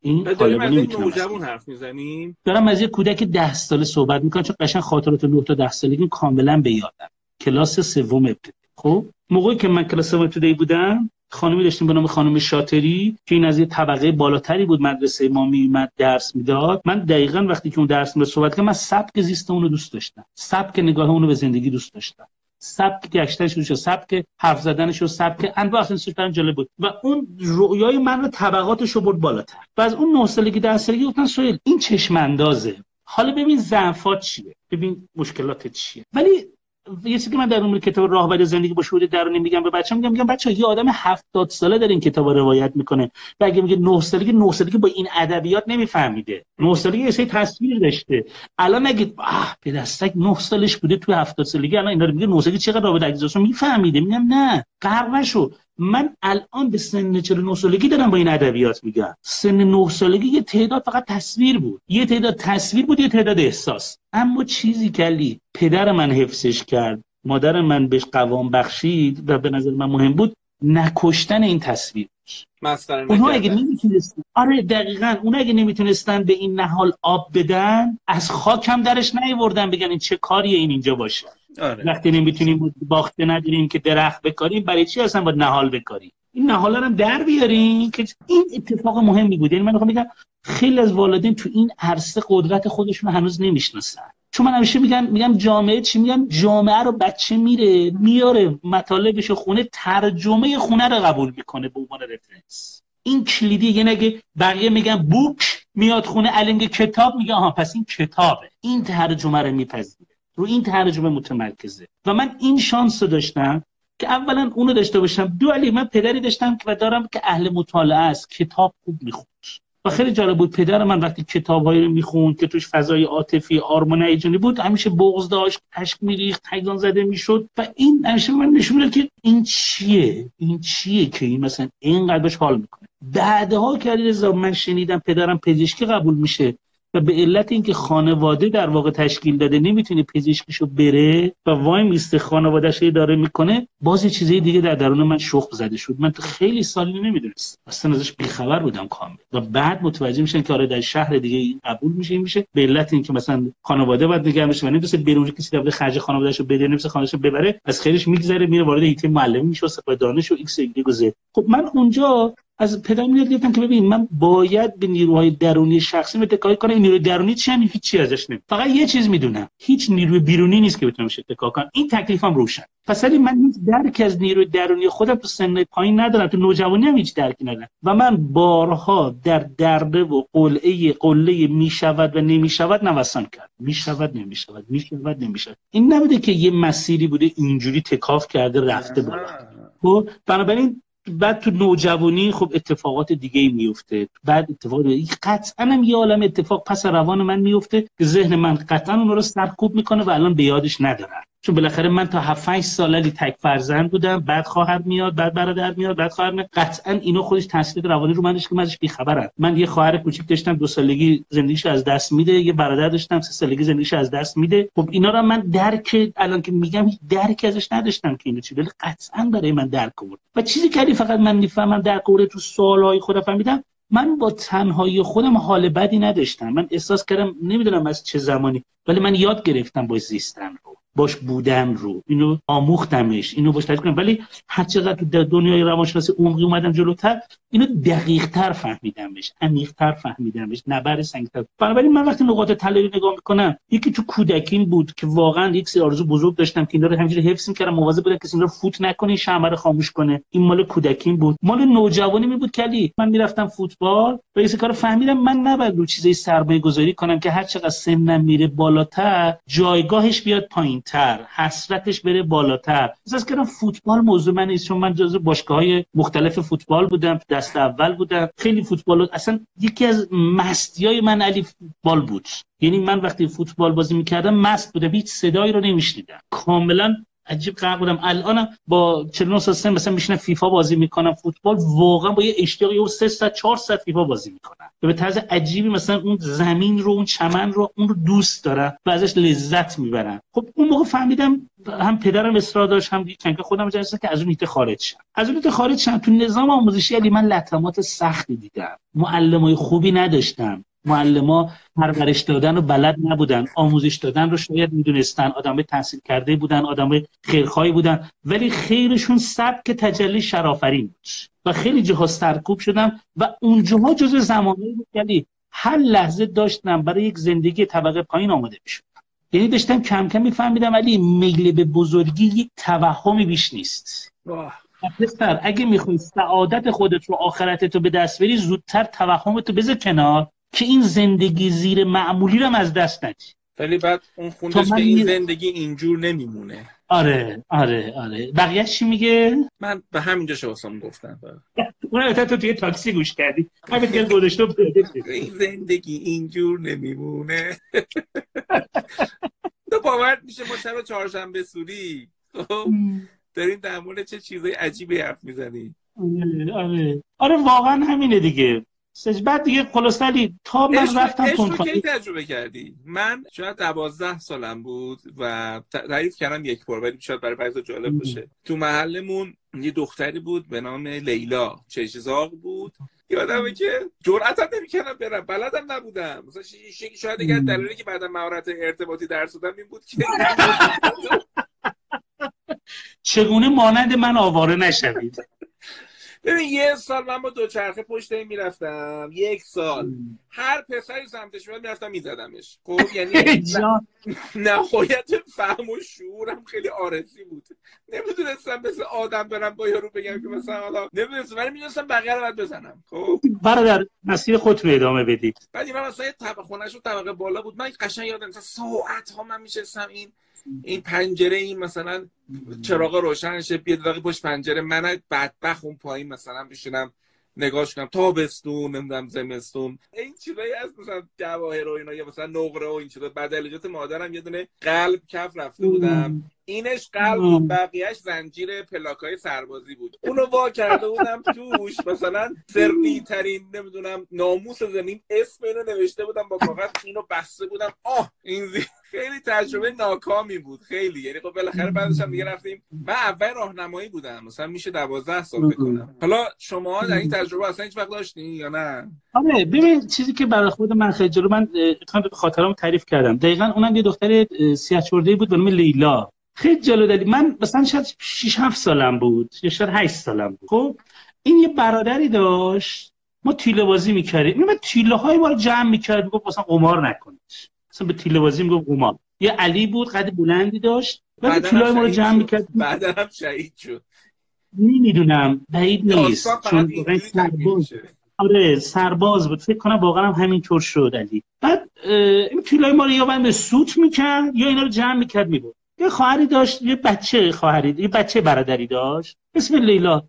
این داریم از نوجوان حرف می‌زنیم. دارم از یه کودک ده ساله صحبت می‌کنم چون قشنگ خاطرات 9 تا 10 سالگی کاملا به یادم. کلاس سوم ابتدایی. خب موقعی که من کلاس سوم ابتدایی بودم خانمی داشتیم به نام خانم شاتری که این از یه طبقه بالاتری بود مدرسه ما میومد درس می‌داد. من دقیقا وقتی که اون درس می‌داد صحبت کردم من سبک زیست اون رو دوست داشتم. سبک نگاه اون رو به زندگی دوست داشتم. سبک گشتنش رو سبک حرف زدنش رو سبک انواع اصلا جالب بود. و اون رویای من رو طبقاتش رو برد بالاتر. و از اون 9 سالگی 10 سالگی گفتن سویل این چشم اندازه حالا ببین ضعفات چیه؟ ببین مشکلات چیه؟ ولی یه چیزی که من در اون کتاب راهبر زندگی با شعور درونی میگم به بچه‌م میگم میگم بچه یه آدم 70 ساله در این کتاب روایت می‌کنه. و اگه میگه 9 سالگی 9 سالگی با این ادبیات نمیفهمیده. 9 سالگی یه سری تصویر داشته. الان اگه آه به دستک 9 سالش بوده توی 70 سالگی الان اینا رو میگه 9 سالگی چقدر رابطه اجزاشو میفهمیده. میگم نه غرق نشو. من الان به سن 49 سالگی دارم با این ادبیات میگم. سن 9 سالگی یه تعداد فقط تصویر بود. یه تعداد تصویر بود یه تعداد احساس. اما چیزی کلی پدر من حفظش کرد مادر من بهش قوام بخشید و به نظر من مهم بود نکشتن این تصویر. اونها اگه نمی‌تونستن آره دقیقا اونها اگه نمی‌تونستن به این نهال آب بدن از خاک هم درش نیوردن بگن این چه کاریه این اینجا باشه. آره. وقتی نمی‌تونیم باخته نداریم که درخت بکاریم برای چی اصلا با نهال بکاریم؟ این نهال هم در بیاریم که این اتفاق مهمی بود. یعنی من می‌خوام بگم خیلی از والدین تو این عرصه قدرت خودشون هنوز نمی‌شناسن. چون من همیشه میگم میگم جامعه چی؟ میگم جامعه رو بچه میره میاره مطالبش خونه ترجمه خونه رو قبول می‌کنه به عنوان رفرنس. این کلیدی یعنی اگه بقیه میگن بوک میاد خونه الینگ کتاب میگه آها پس این کتابه. این ترجمه رو میپذیره رو این ترجمه متمرکزه. و من این شانس رو داشتم که اولا اونو داشته باشم. دو علی من پدری داشتم و دارم که اهل مطالعه است. کتاب خوب می‌خوند. و خیلی جالب بود. پدر من وقتی کتابهایی رو می‌خوند که توش فضای عاطفی آرمان هیجانی بود همیشه بغض داشت اشک میریخت هیجان زده می‌شد. و این همیشه من نشون می‌داد که این چیه؟ این چیه که این مثلا اینقدر حال می‌کنه؟ بعدها که علیرضا من شنیدم پدرم پزشکی قبول میشه. و به علت اینکه خانواده در واقع تشکیل داده نمی‌تونه پزشکیشو بره و وای میسته خانوادهش داره می‌کنه باز یه چیزای دیگه در درون من شخ زده شد. من خیلی سالی نمی‌دونست اصلا ازش بیخبر بودم کامل. و بعد متوجه میشن که آره در شهر دیگه این قبول میشه این میشه. به علت اینکه مثلا خانواده باید نگه بشه و نمیشه برون کسی در خرج خانوادهشو بده نمیشه خانوادهشو ببره از خیلیش میگذره میره وارد هیته معلمی میشه و دانش و ایکس ایگرگ خب من اونجا از پدرم یاد گرفتم که ببین من باید به نیروهای درونی شخصی اتکا کنم. این نیروی درونی چی هم؟ هیچ ازش نمی فقط یه چیز می‌دونم. هیچ نیروی بیرونی نیست که بتونم اتکا کنم این تکلیفم روشن. پس ولی من هیچ درک از نیروی درونی خودم تو سن پایین ندارم. تو نوجوانی هم هیچ درکی ندارم. و من بارها در درده و قلعه قله می‌شود و نمی‌شود نوسان کرد می‌شود نمی‌شود می‌شود نمی‌شود. این نبوده که یه مسیری بوده اینجوری تکاف کرده رفته بالا. خب بنابراین بعد تو نوجوانی خب اتفاقات دیگه ای میفته بعد اتفاقات قطعا هم یه عالم اتفاق پس روان من میفته که ذهن من قطعا اون رو سرکوب می‌کنه و الان به یادش ندارم چون بالاخره من تا 7 8 سالی تک فرزند بودم بعد خواهر میاد بعد برادر میاد بعد خواهر میاد. قطعا اینو خودش تاثیر روانی رو من که من ازش بیخبرم. من یه خواهر کوچیک داشتم دو سالگی زندگیش از دست میده. یه برادر داشتم سه سالگی زندگیش از دست میده. خب اینا رو من درک الان که میگم هیچ درک ازش نداشتم که اینو چی. ولی قطعا برای من درک آورد. و چیزی که فقط من می‌فهمم آورد تو سوالهای خودم فهمیدم من با تنهایی خودم حال بدی نداشتم. من احساس کردم نمی‌دونم از چه زمانی ولی من یاد گرفتم با زیستن رو. باش بودن رو. اینو آموختمش. اینو باش تجربه کنم. ولی هر چقدر در دنیای روانشناسی عمقی اومدم جلوتر اینو دقیق تر فهمیدمش عمیق تر فهمیدمش. نبر سنگتر. بنابراین من وقتی نقاط طلایی نگاه می‌کنم یکی تو کودکیم بود که واقعا یک سری آرزو بزرگ داشتم که اینا رو همینجوری حفظ می‌کردم مواظب بودم کسی اینا رو فوت نکنه شمع رو خاموش کنه. این مال کودکیم بود. مال نوجوانی می بود کلی من می‌رفتم فوتبال و یه کار فهمیدم من نباید رو چیزای سرمایه گذاری کنم که هر چقدر سنم میره بالاتر جایگاهش بیاد پایین. تر حسرتش بره بالاتر. احساس کردم فوتبال موضوع من نیست چون من جزو باشگاه های مختلف فوتبال بودم دست اول بودم. خیلی فوتبال اصلا یکی از مستی های من علی فوتبال بود. یعنی من وقتی فوتبال بازی می‌کردم مست بودم هیچ صدایی رو نمیشنیدم. کاملا عجیب غرق بودم. الانم با 49 سال سن مثلا میشینم فیفا بازی می‌کنم فوتبال واقعا با یه اشتیاقی و 3 ساعت 4 ساعت فیفا بازی می‌کنم. به طرز عجیبی مثلا اون زمین رو اون چمن رو اون رو دوست دارم و ازش لذت می‌برم. خب اون موقع فهمیدم هم پدرم اصرار داشت هم که خودم جلسه که از اون ایته خارج شم. از اون ایته خارج شم. تو نظام آموزشی علی من لطمات سختی دیدم. معلمای خوبی نداشتم. معلما پرورش دادن و بلد نبودن. آموزش دادن رو شاید می‌دونستن. آدم تحصیل کرده بودن آدم خیرخواهی بودن. ولی خیرشون سبک تجلی شرافرین بود. و خیلی جاها سرکوب شدم و اونجاها جز زمانی بود یعنی هر لحظه داشتم برای یک زندگی طبقه پایین آماده می‌شد. یعنی داشتم کم کم میفهمیدم ولی میل به بزرگی یک توهمی بیش نیست. پسر اگه می‌خوای سعادت خودت رو آخرتت رو به دست بری زودتر توهمت رو بذار کنار. که این زندگی زیر معمولی رو از دست ندی. ولی بعد اون خوندش که این زندگی اینجور نمیمونه. آره آره آره. بقیه چی میگه؟ من به همینجا شواسم گفتم. اون تو توی تاکسی گوش کردی. من بهت گذاشته این زندگی اینجور نمیمونه. <laughs> تو باور میشه ما شب چهارشنبه سوری. خب داریم در مورد چه چیزای عجیبی حرف می‌زنی؟ آره آره. آره واقعا همینه دیگه. بعد دیگه خلاص تا من رفتم تندخانی تجربه کردی؟ من شاید دوازده سالم بود و تعریف کردم یک بار ولی شاید برای بعضی جالب باشه. تو محلمون یه دختری بود به نام لیلا. چشزاق بود. یادمه که جرأت هم نمی‌کردم برم. بلدم نبودم. مثلا شاید دیگه دلیلی که بعدم مهارت ارتباطی درس دادم این بود که <laughs> <laughs> چگونه مانند من آواره نشوید؟ ببین یه سال من با دوچرخه پشت این می‌رفتم. یک سال. هر پسری سمتش میاد می‌رفتم میزدمش. خب یعنی نهایت فهم و شعورم خیلی آرزی بود. نمی‌دونستم مثل آدم برم با یارو بگم که مثلا حالا نمی‌دونستم ولی می‌دونستم بقیه رو باید بزنم. خب. برادر مسیر خودتون ادامه بدید. بعد من مثلا طبقه خونهش رو طبقه بالا بود. من قشنگ یادم مثلا ساعت ها من میشستم این این پنجره این مثلا چراغ روشن شه بیاد دقیقه پشت پنجره من بدبخ اون پایین مثلا بشینم نگاش کنم. تابستون نمی‌دونم زمستون. این چیزایی از مثلا جواهر و اینا یا مثلا نقره و این چیزا. بدلجات مادرم یه دونه قلب کف رفته بودم. اینش قلب بود بقیهش زنجیر پلاکای سربازی بود. اونو وا کرده بودم توش مثلا سرنی ترین نمی‌دونم ناموس زمین اسم اینو نوشته بودم با کاغذ اینو بسته بودم. آه این زی... خیلی تجربه ناکامی بود خیلی. یعنی خب بالاخره بعدش هم دیگه رفتیم. من اول راهنمایی بودم مثلا میشه 12 سال بکنم. حالا شما در این تجربه اصلا هیچ وقت داشتین یا نه؟ آره ببین چیزی که برای خود من خیلی جلو من خاطرام تعریف کردم. دقیقا اونم یه دختر سیاه بود به نام لیلا. خیلی جلو دادی. من مثلا شاید 6 7 سالم بود یا شاید 8 سالم بود. خب این یه برادری داشت. ما تیله بازی می‌کردیم. این تیله های ما رو جمع می‌کرد. گفت مثلا قمار نکنید. مثلا به تیله بازی می‌گفت قمار. یه علی بود قد بلندی داشت. و تیله های ما رو جمع می‌کرد. بعدا هم شهید شد. نمی‌دونم. بعید نیست. چون سرباز آره سرباز بود. فکر کنم واقعا هم همینطور شد علی. بعد این تیله ما رو یا به سوت می‌کرد یا اینا رو جمع می‌کرد میبود یه خواهری داشت یه بچه خواهری یه بچه برادری داشت اسم لیلا.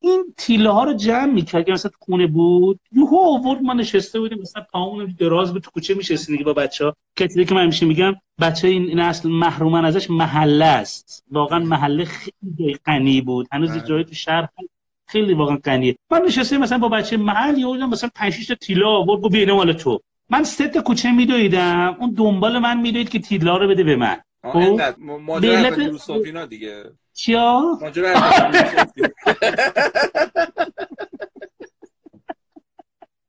این تیله ها رو جمع می‌کرد مثلا تو خونه بود یهو آورد ما نشسته بودیم مثلا پامون دراز بود تو کوچه میشستیم دیگه با بچه ها کسی که من میشه میگم بچه این, این اصل محرومن ازش محله است. واقعا محله خیلی غنی بود. هنوز بله. جایی تو شهر خیلی واقعا غنیه. من نشسته مثلا با بچه محل یهو مثلا 5 تا تیله آورد گفت بینه مال تو. من سه تا کوچه میدویدم اون دنبال من میدوید که تیلا رو بده به من. ماجرا یوسف اینا دیگه. چیا؟ ماجرا <laughs>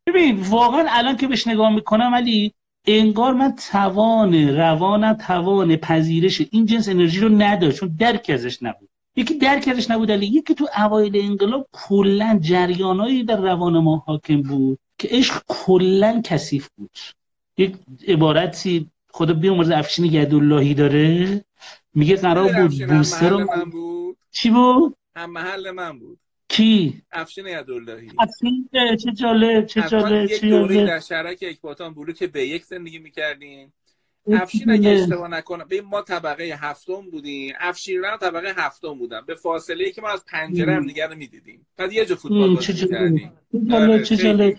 ببین واقعا الان که بهش نگاه می‌کنم ولی انگار من توان روانم توان پذیرش این جنس انرژی رو نداشت چون درک ازش نبود. یکی درک ازش نبود علی. یکی تو اوایل انقلاب کلا جریانایی در روان ما حاکم بود که عشق کلا کثیف بود. یک عبارتی خدا بیامرز افشین یداللهی داره میگه قرار بود بوسه رو من بود. چی بود؟ هم محل من بود. کی؟ افشین یداللهی افشین چه جالب چه جالب یک دوری در شرک اکباتان که به یک زندگی می‌کردیم. افشین اگه اشتباه نکنم به ما طبقه هفتم بودیم. افشین رو طبقه هفتم بودم به فاصله ای که ما از پنجره هم رو می‌دیدیم. بعد یه جا فوتبال بازی می‌کردیم. چه جالب آره،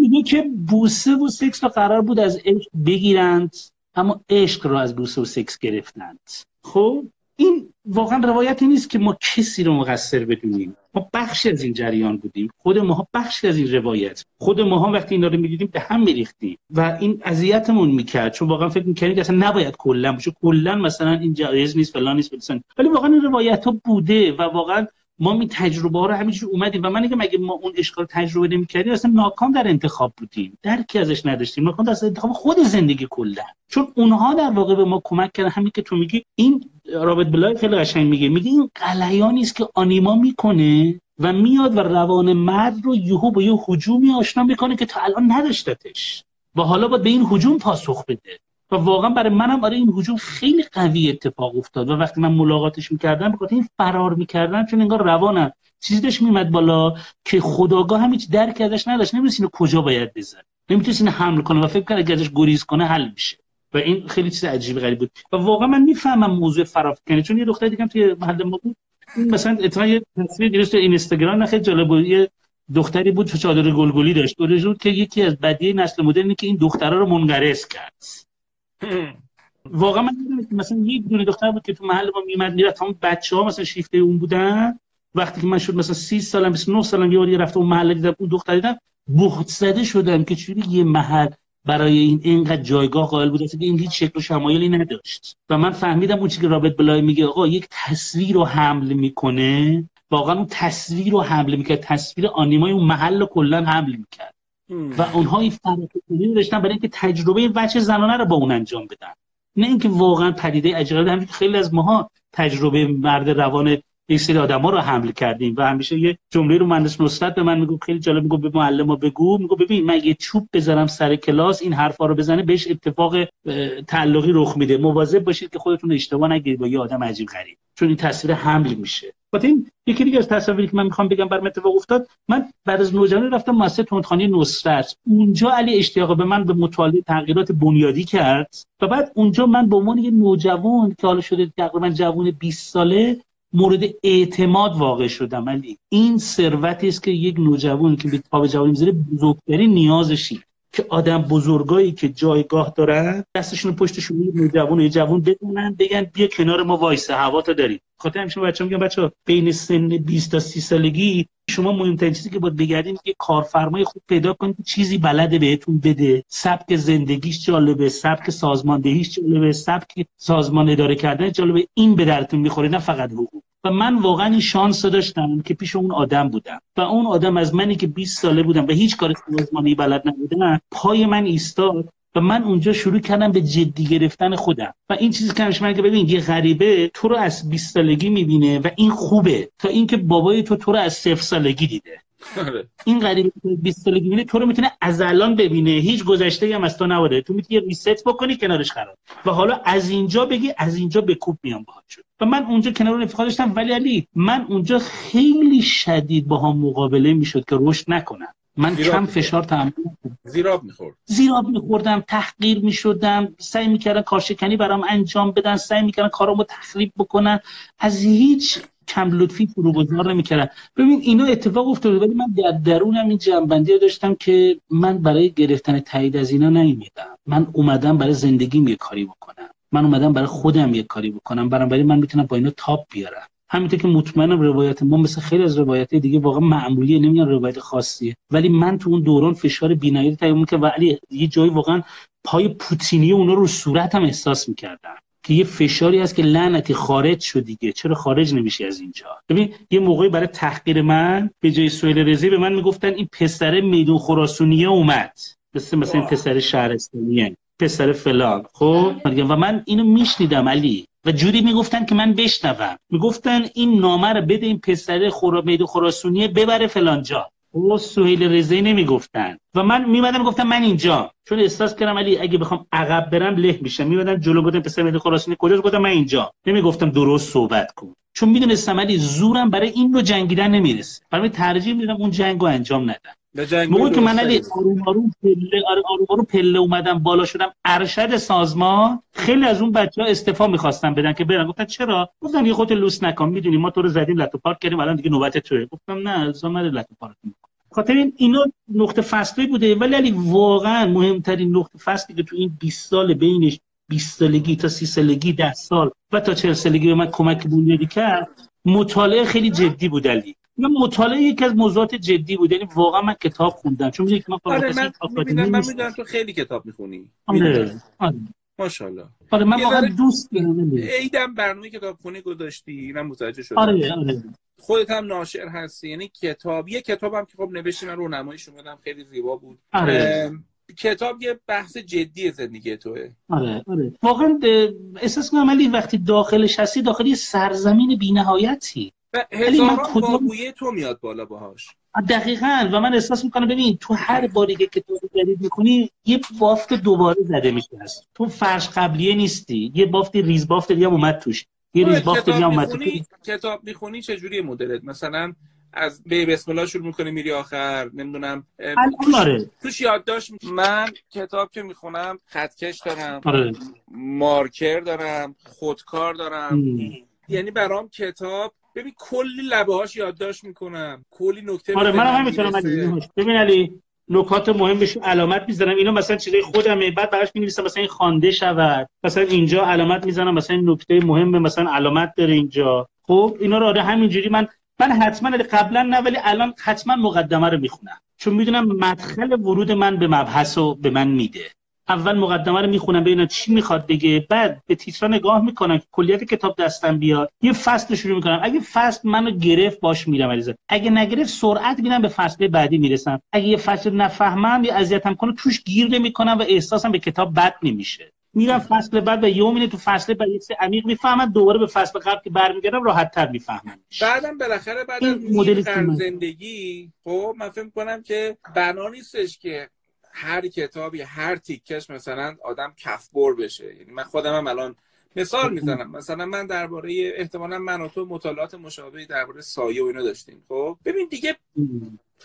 میگه که بوسه و سکس رو قرار بود از عشق بگیرند اما عشق رو از بوسه و سکس گرفتند. خب این واقعا روایتی نیست که ما کسی رو مقصر بدونیم. ما بخشی از این جریان بودیم. خود ما بخشی از این روایت. خود ما وقتی اینا رو می‌دیدیم به هم میریختیم. و این اذیتمون می‌کرد. چون واقعا فکر می‌کردیم که اصلا نباید کلا باشه. کلا مثلا این جایز نیست فلان نیست ولی واقعا این روایت ها بوده و واقعا ما می تجربه ها رو همینجور اومدیم. و من که مگه ما اون اشکال تجربه نمی‌کردیم اصلا ناکام در انتخاب بودیم. درکی ازش نداشتیم. ناکام در انتخاب خود زندگی کلا. چون اونها در واقع به ما کمک کردن. همین که تو میگی این رابط بلای خیلی قشنگ میگه. میگه این قلیانی است که آنیما می‌کنه و میاد و روان مرد رو یهو با یه حجومی آشنا می‌کنه که تا الان نداشتتش. و حالا باید به این حجوم پاسخ بده. و واقعا برای منم آره این هجوم خیلی قوی اتفاق افتاد و وقتی من ملاقاتش می‌کردم بخاطر این فرار می‌کردم چون انگار روانم چیزی داشت میمد بالا که خداگاه هم هیچ درک ازش نداشت. نمی‌دونست اینو کجا باید بزن نمی‌تونست اینو حمل کنه و فکر کنه اگه ازش گریز کنه حل میشه. و این خیلی چیز عجیب غریب بود. و واقعا من می‌فهمم موضوع فرافکنی چون یه دختر دیگه توی محل ما بود. مثلا اتفاقا یه تصویر گرفت اینستاگرام خیلی جالب بود. یه دختری بود چادر گلگلی داشت. بود که یکی از بدی نسل مدرنی که این دخترها رو منقرض کرد. واقعا من مثلا یک دونه دختر بود که تو محل ما میمد می‌رفت همون بچه ها مثلا شیفته اون بودن. وقتی که من شد مثلا 30 سالم 29 سالم یه بار رفتم اون محله دیدم اون دختر دیدم بخت زده شدم که چوری یه محل برای این اینقدر جایگاه قائل بود که این هیچ شکل و شمایلی نداشت. و من فهمیدم اون چیزی که رابط بلای میگه آقا یک تصویر رو حمل می‌کنه. واقعا اون تصویر رو حمل می‌کرد. تصویر آنیمای اون محل رو کلا حمل می‌کرد. و اونها این فراتکنی داشتن برای اینکه تجربه وجه زنانه رو با اون انجام بدن. نه اینکه واقعا پدیده عجیبه همین خیلی از ماها تجربه مرد روان یه سری آدما رو حمل کردیم و همیشه یه جمله رو مهندس نصرت به من میگو خیلی جالب میگو به معلم بگو میگو ببین من یه چوب بذارم سر کلاس این حرفا رو بزنه بهش اتفاق تعلقی رخ میده. مواظب باشید که خودتون اشتباه نگیرید با یه آدم عجیب غریب چون این تصویر حمل میشه. خاطر این یکی دیگه از تصاویری که من می‌خوام بگم برام اتفاق افتاد من بعد از نوجوانی رفتم مؤسسه تندخانه نصرت. اونجا علی اشتیاق به من به مطالعه تغییرات بنیادی کرد و بعد اونجا من به عنوان یه نوجوان که حالا شده تقریبا جوان 20 ساله مورد اعتماد واقع شدم علی. این ثروتی است که یک نوجوان که به پا به جوانی می‌ذاره بزرگترین نیازشی که آدم بزرگایی که جایگاه دارن دستشون پشتشون یه نوجوان یه جوان بدونن بگن بیا کنار ما وایسه هوا تا داریم خاطر همیشه بچه‌ها میگم بچه‌ها بین سن 20 تا 30 سالگی شما مهمترین چیزی که باید بگردین که کارفرمای خوب پیدا کنید چیزی بلده بهتون بده. سبک زندگیش جالبه سبک سازماندهیش جالبه سبک سازمان اداره کردن جالبه. این به درتون می‌خوره نه فقط حقوق. و من واقعا این شانس داشتم که پیش اون آدم بودم و اون آدم از منی که 20 ساله بودم و هیچ کار سازمانی بلد نبودم پای من ایستاد و من اونجا شروع کردم به جدی گرفتن خودم و این چیزی که من که ببین یه غریبه تو رو از 20 سالگی می‌بینه و این خوبه تا اینکه بابای تو تو رو از 0 سالگی دیده. این غریبه که 20 سالگی می‌بینه تو رو می‌تونه از الان ببینه. هیچ گذشته هم از تو نبوده. تو می‌تونی ریست بکنی کنارش خراب و حالا از اینجا بگی از اینجا به کوب میام باهات شد. و من اونجا کنار رفیقا داشتم. ولی علی من اونجا خیلی شدید با هم مقابله می‌شد که رشد نکنم. من کم فشار تحمل زیراب می‌خورد. زیراب میخوردم تحقیر می‌شدم. سعی می‌کردن کارشکنی برام انجام بدن. سعی می‌کردن کارامو تخریب بکنن. از هیچ کم لطفی فروگذار نمی‌کردن. ببین اینا اتفاق افتاده ولی من در درونم این جنبندی داشتم که من برای گرفتن تایید از اینا نیومدم من اومدم برای زندگیم یه کاری بکنم. من اومدم برای خودم یه کاری بکنم. برای من می‌تونم با اینا تاپ بیارم. همینطور که مطمئنم روایت ما مثل خیلی از روایت دیگه واقعا معمولیه نمیگن روایت خاصیه. ولی من تو اون دوران فشار بینایی تقریبا که ولی یه جایی واقعا پای پوتینی اونا رو صورتم احساس می‌کردم. که یه فشاری هست که لعنتی خارج شد دیگه. چرا خارج نمیشه از اینجا؟ ببین یه موقعی برای تحقیر من به جای سویل رزی به من می‌گفتن این پسر میدون خراسونیه اومد. مثل مثلا این پسر شهرستانیه پسر فلان. خب؟ و من اینو میشنیدم علی. و جوری می‌گفتن که من بشنوم. می‌گفتن این نامه رو بده این پسر خورا میدو خراسونیه ببره فلان جا. او سهیل رضایی نمی‌گفتن. و من میمدم گفتم من اینجا. چون احساس کردم علی اگه بخوام عقب برم له میشم. میمدم جلو گفتم پسر میدو خراسونی کجاست؟ گفتم من اینجا. نمی‌گفتم درست صحبت کن. چون می‌دونستم علی زورم برای این رو جنگیدن نمی‌رسه. برای ترجیح میدم اون جنگو انجام ندم. موقعی که من علی آروم آروم پله آره، آروم آروم پله اومدم بالا شدم ارشد سازمان خیلی از اون بچه ها استفا می‌خواستن بدن که برن. گفتن چرا؟ گفتن یه خودت لوس نکن. می‌دونی ما تو رو زدیم لتو پارک کردیم الان دیگه نوبت توه. گفتم نه الزام لتو پارک خاطر این اینا نقطه فصلی بوده ولی علی واقعا مهمترین نقطه فصلی که تو این 20 سال بینش 20 سالگی تا 30 سالگی 10 سال و تا 40 سالگی به من کمک بنیادی کرد مطالعه خیلی جدی بود علی. من مطالعه یکی از موضوعات جدی بود یعنی واقعا من کتاب خوندم. چون میگم من آره من می‌دونم من می‌دونم تو خیلی کتاب می‌خونی. آره آره. ماشاءالله. آره من واقعا دوست دارم ایدم برنامه کتاب خونی گذاشتی اینم متوجه شدم. آره آره. خودت هم ناشر هستی. یعنی کتاب یه کتابم که خب نوشتی من رونماییش اومدم خیلی زیبا بود. آره. کتاب یه بحث جدی زندگی توه. آره آره. واقعا احساس کنم ولی وقتی داخلش هستی داخل یه سرزمین بی‌نهایتی. هزاران کدوم... تو میاد بالا باهاش. دقیقا. و من احساس می‌کنم ببین تو هر باری که کتاب جدید می‌کنی یه بافت دوباره زده میشه. تو فرش قبلیه نیستی. یه بافت ریز بافت دیگه اومد توش. یه ریز اومد توش کتاب می‌خونی چه جوری مدلت؟ مثلا از به بسم الله شروع می‌کنی میری آخر نمی‌دونم توش, آره. توش یادداشت من کتاب که می‌خونم خطکش دارم آره. مارکر دارم خودکار دارم. یعنی برام کتاب ببین کلی لبه هاش یادداشت می‌کنم. کلی نکته آره منم همینطورم ببین علی نکات مهمش علامت می‌زنم اینا مثلا چیزای خودمه. بعد براش می‌نویسم مثلا این خوانده شود. مثلا اینجا علامت می‌زنم مثلا این نکته مهم مثلا علامت داره اینجا. خب اینا رو آره همینجوری من من حتما قبلا نه ولی الان حتما مقدمه رو می‌خونم. چون می‌دونم مدخل ورود من به مبحث رو به من میده. اول مقدمه رو می‌خونم ببینم چی می‌خواد بگه. بعد به تیترا نگاه می‌کنم که کلیت کتاب دستم بیاد. یه فصل شروع می‌کنم. اگه فصل منو گرفت باش میرم علیزاده اگه نگرفت سرعت میرم به فصل بعدی می‌رسم. اگه یه فصل نفهمم یا اذیتم کنه توش گیر نمی‌کنم و احساسم به کتاب بد نمیشه. میرم فصل بعد و یومینه تو فصل بعد یه عمیق می‌فهمم دوباره به فصل قبل که برمیگردم راحت تر می‌فهمم بعدم بالاخره بعد از مدل زندگی. خب من فکر کنم که بنا نیستش که هر کتابی هر تیکش مثلا آدم کفبر بشه. یعنی من خودم هم الان مثال می‌زنم. مثلا من درباره احتمالا من و تو مطالعات مشابهی درباره سایه و اینا داشتیم. خب؟ ببین دیگه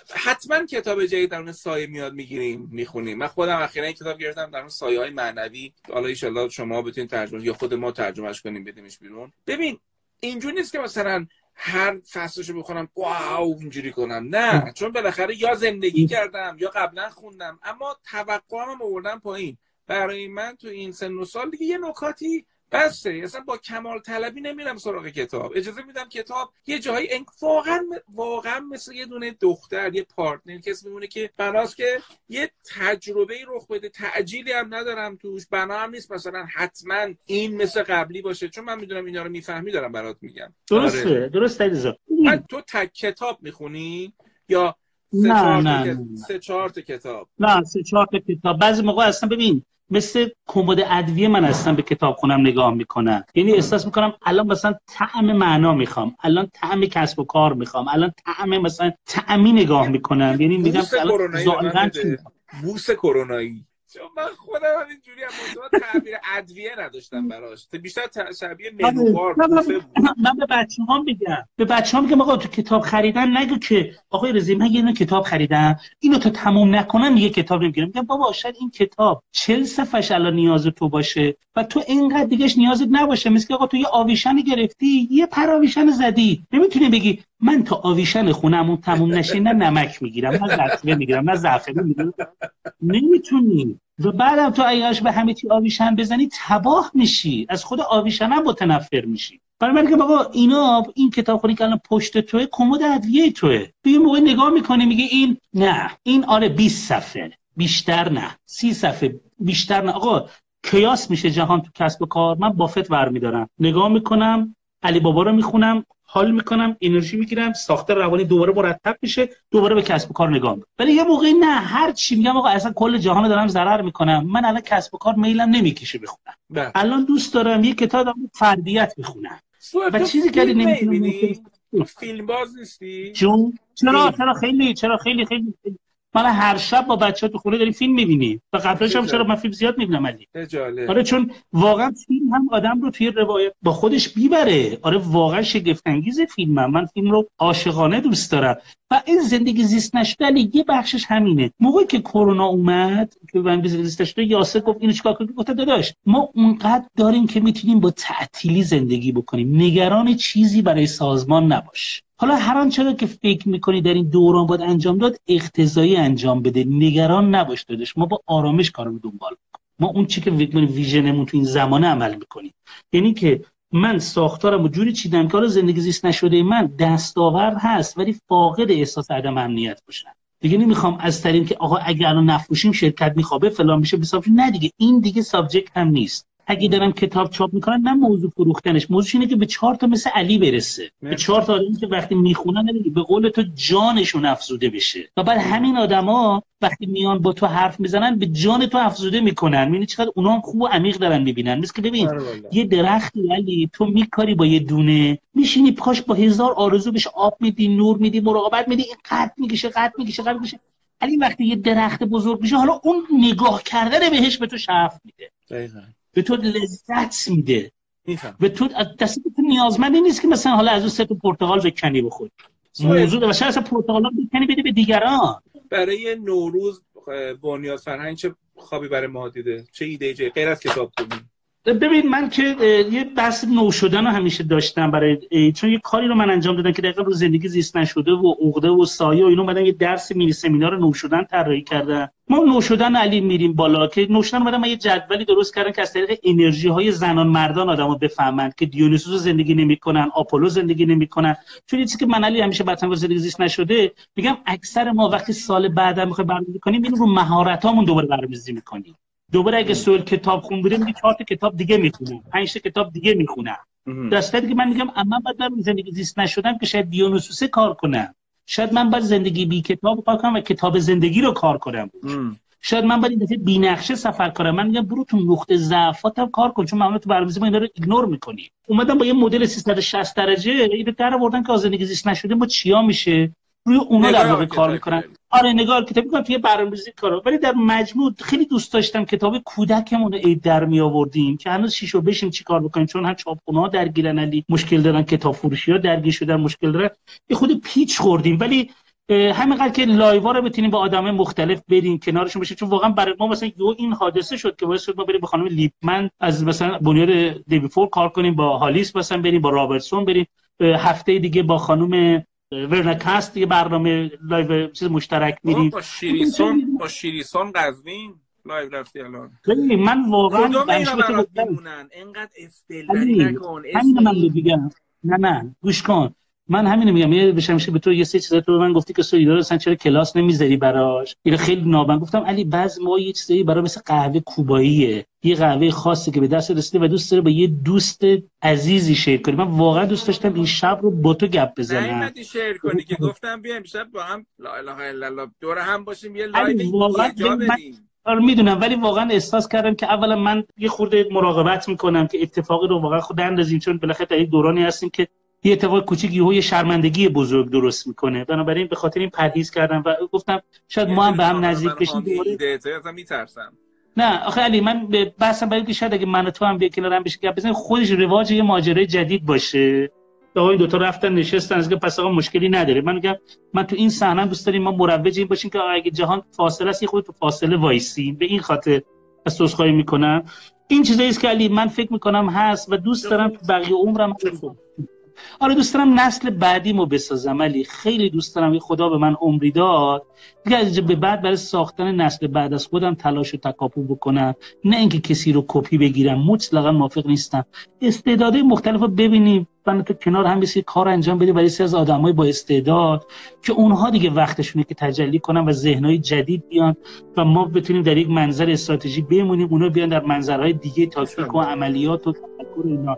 حتما کتاب جدید در سایه میاد می‌گیریم می‌خونیم. من خودم اخیرا این کتاب گرفتم در اون سایه های معنوی. حالا ان شما بتونید ترجمه یا خود ما ترجمهش کنیم بدیمش بیرون. ببین اینجوری نیست که مثلا هر فصلشو بخونم واو اینجوری کنم. نه چون بالاخره یا زندگی کردم یا قبلا خوندم اما توقعم آوردم پایین. برای من تو این سن و سال دیگه یه نکاتی بسه اصلا با کمال طلبی نمیرم سراغ کتاب. اجازه میدم کتاب یه جایی واقعا واقعا مثل یه دونه دختر یه پارتنر. کسی میمونه که بناست که یه تجربه رخ بده. تعجیلی هم ندارم توش. بنا هم نیست مثلا حتما این مثل قبلی باشه. چون من می‌دونم اینا رو می‌فهمی دارم برات میگم. درسته آره. درسته من تو تک کتاب می‌خونی؟ یا سه نه نه سه چهار کتاب؟ نه سه چهار کتاب. بعضی موقع اصلا ببین مثل کمد ادویه من هستم به کتاب خونم نگاه می‌کنم یعنی احساس می‌کنم الان مثلا طعم معنا می‌خوام. الان طعم کسب و کار می‌خوام. الان طعم مثلا طعمی نگاه می‌کنم. یعنی میگم الان بوس کرونایی. چون من خودم همینجوری هم تعبیر ادویه نداشتم براش. بیشتر شبیه منوار من به بچه ها میگم. به بچه ها میگم آقا تو کتاب خریدن نگو که آقای رزی من یه کتاب خریدم اینو تو تموم نکنم یه کتاب نمی‌گیرم. میگم بابا شاید این کتاب چل صفحش الان نیاز تو باشه و تو اینقدر دیگهش نیازت نباشه. مثل آقا تو یه آویشن گرفتی یه پراویشن زدی. نمی‌تونی بگی من تا آویشن خونمون تموم نشه نه نمک می‌گیرم نه زعفران می‌گیرم نه زعفران می‌گیرم. نمی‌تونی. و بعدم تو ایاش به همه چی آویشن بزنی تباه میشی. از خود آویشن هم متنفر میشی. برای که بابا اینا این کتاب خونی که الان پشت توه کمد ادویه توه. تو موقع نگاه می‌کنی میگه این نه. این آره 20 صفحه بیشتر نه. سی صفحه بیشتر نه. آقا کیاس میشه جهان تو کسب و کار. من بافت برمیدارم نگاه می‌کنم علی بابا رو می‌خونم. حال می‌کنم انرژی می‌گیرم ساخته روانی دوباره مرتب میشه دوباره به کسب و کار نگاه می‌کنم. ولی یه موقعی نه هر چی میگم آقا اصلا کل جهان دارم ضرر می‌کنم. من الان کسب و کار میلم نمی‌کشه بخونم. بله. الان دوست دارم یه کتاب فردیت بخونم. و چیزی که نمی‌تونم فیلم باز نیستی؟ چون چرا؟ چرا خیلی؟ چرا خیلی خیلی. من هر شب با بچه تو خونه داری فیلم می‌بینی و قبلش هم چرا من فیلم زیاد می‌بینم علی. آره چون واقعا فیلم هم آدم رو توی روایت با خودش بیبره آره واقعا شگفت انگیز فیلم هم. من فیلم رو عاشقانه دوست دارم. و این زندگی زیست نشده علی یه بخشش همینه. موقعی که کرونا اومد که من زیست نشده یاسر گفت اینو چیکار کنیم؟ گفت داداش ما اونقدر داریم که می‌تونیم با تعطیلی زندگی بکنیم. نگران چیزی برای سازمان نباش. حالا هر آنچه که فکر می‌کنی در این دوران باید انجام داد اقتضایی انجام بده. نگران نباش دادش ما با آرامش کارو دنبال ما اون چی که ویژنمون تو این زمانه عمل می‌کنیم. یعنی که من ساختارم و جوری چیدم که حالا زندگی زیست نشده من دستاورد هست ولی فاقد احساس عدم امنیت باشم. دیگه نمی‌خوام از طریق که آقا اگر الان نفروشیم شرکت میخوابه فلان میشه بساب نه دیگه. این دیگه سابجکت هم نیست. اگه دارم کتاب چاپ می‌کنن نه موضوع فروختنش. موضوع اینه که به چهار تا مثل علی برسه. به چهار تا آدمی که وقتی می‌خونن به قول تو جانشون افزوده بشه. و بعد همین آدما وقتی میان با تو حرف می‌زنن به جان تو افزوده می‌کنن. می‌بینی چقدر اونا هم خوب و عمیق دارن می‌بینن. مثل که ببین آره یه درختی علی تو میکاری با یه دونه میشینی پاش با هزار آرزو بهش آب میدی نور میدی مراقبت میدی این قد می‌کشه قد می‌کشه قد می‌کشه. علی وقتی یه درخت بزرگ میشه حالا اون نگاه کردن بهش به تو شرف میده. به تو لذت میده. به تو دست تو نیازمندی نیست که مثلا حالا از اون سه پرتقال بکنی بخوری. موضوع و شاید اصلا پرتقال بکنی بده به دیگران. برای نوروز بنیاد فرهنگ چه خوابی برای ما دیده؟ چه ایده غیر از کتاب کنی ببین من که یه بحث نو شدن رو همیشه داشتم برای چون یه کاری رو من انجام دادم که دقیقا رو زندگی زیست نشده و عقده و سایه و اینو اومدن یه درس مینی سمینار نو شدن طراحی کردن. ما نو شدن علی میریم بالا که نو شدن اومدن من یه جدولی درست کردم که از طریق انرژی های زنان مردان آدمو بفهمند که دیونیسوس زندگی نمی‌کنن آپولو زندگی نمی‌کنن. چون چیزی که من علی همیشه با زندگی زیست نشده میگم اکثر ما وقتی سال بعد می‌خوایم برنامه‌ریزی کنیم اینو رو مهارتامون دوباره برنامه‌ریزی می‌کنیم. دوباره اگه سوال کتاب خون بودم میگه چهار کتاب دیگه می‌خونم. پنج کتاب دیگه می‌خونم. در که من میگم اما بعد در زندگی زیست نشدم که شاید دیونوسوسه کار کنم. شاید من باید زندگی بی کتاب کار کنم و کتاب زندگی رو کار کنم. شاید من باید این دفعه بی نقشه سفر کنم. من میگم برو تو نقطه ضعفاتم کار کن چون معمولا تو برنامه‌ریزی ما اینا رو ایگنور می‌کنی. اومدم با یه مدل 360 درجه اینو در آوردن که زندگی زیست نشده ما چیا میشه؟ روی اونا در واقع کار می‌کنن. آره نگار کتاب می‌کنم توی برنامه‌ریزی کارو. ولی در مجموع خیلی دوست داشتم کتاب کودکمون رو عید در می آوردیم که هنوز شیشو بشیم چیکار بکنیم چون هم چاپخونه ها درگیرن علی مشکل دارن کتاب فروشی ها درگیر شدن مشکل دارن. یه خود پیچ خوردیم. ولی همینقدر که لایوا رو بتونیم با آدم مختلف بریم کنارشون بشیم چون واقعا برای ما مثلا یو این حادثه شد که باعث شد ما بریم با خانم لیپمن از مثلا بنیاد دیوی کار کنیم با هالیس مثلا بریم با رابرتسون بریم. هفته دیگه با خانم ورنکست یه برنامه لایو چیز مشترک میریم با شیریسون با شیریسون قزوین لایو رفتی الان. من واقعا کدوم اینا برات میمونن؟ اینقدر استدلالی نکن همین من بگم نه نه گوش کن. من همین میگم یه بشم به تو یه سه چیزا تو به من گفتی که سوی داره اصلا چرا کلاس نمی‌ذاری براش؟ این خیلی نابن گفتم. علی بعض ما یه چیزایی برای مثل قهوه کوباییه. یه قهوه خاصی که به دست رسیده و دوست داره با یه دوست عزیزی share کنی. من واقعا دوست داشتم این شب رو با تو گپ بزنم. نه share کنی که گفتم بیا امشب با هم. لا اله الا الله. دور هم باشیم یه live آره می‌دونم ولی واقعا احساس کردم که اولا من یه خورده مراقبت می‌کنم که اتفاقی رو واقعا خود اندازیم چون بالاخره در دورانی هستیم که یه اتفاق کوچیک یه شرمندگی بزرگ درست می‌کنه. بنابراین به خاطر این پرهیز کردم و گفتم شاید ما هم به هم نزدیک بشیم. دوباره میترسم. نه آخه علی من بحثم برای که شاید اگه من و تو هم کنار هم بشه گپ خودش رواج یه ماجرای جدید باشه. آقای دو تا رفتن نشستن از که پس آقا مشکلی نداره. من میگم من تو این صحنه دوست داریم ما مروج این باشیم که اگه جهان فاصله است خود تو فاصله وایسی به این خاطر از توسخایی می‌کنم. این چیزایی است که علی من فکر می‌کنم هست و دوست دارم بقیه عمرم آره دوست دارم نسل بعدیمو بسازم ولی خیلی دوست دارم خدا به من عمری داد. دیگه از به بعد برای ساختن نسل بعد از خودم تلاش و تکاپو بکنم. نه اینکه کسی رو کپی بگیرم مطلقا موافق نیستم. استعدادهای مختلف رو ببینیم. من تو کنار هم بسی کار انجام بده برای از آدمای با استعداد که اونها دیگه وقتشونه که تجلی کنن و ذهنهای جدید بیان و ما بتونیم در یک منظر استراتژی بمونیم اونا بیان در منظرهای دیگه تاکتیک و عملیات و تفکر اینا.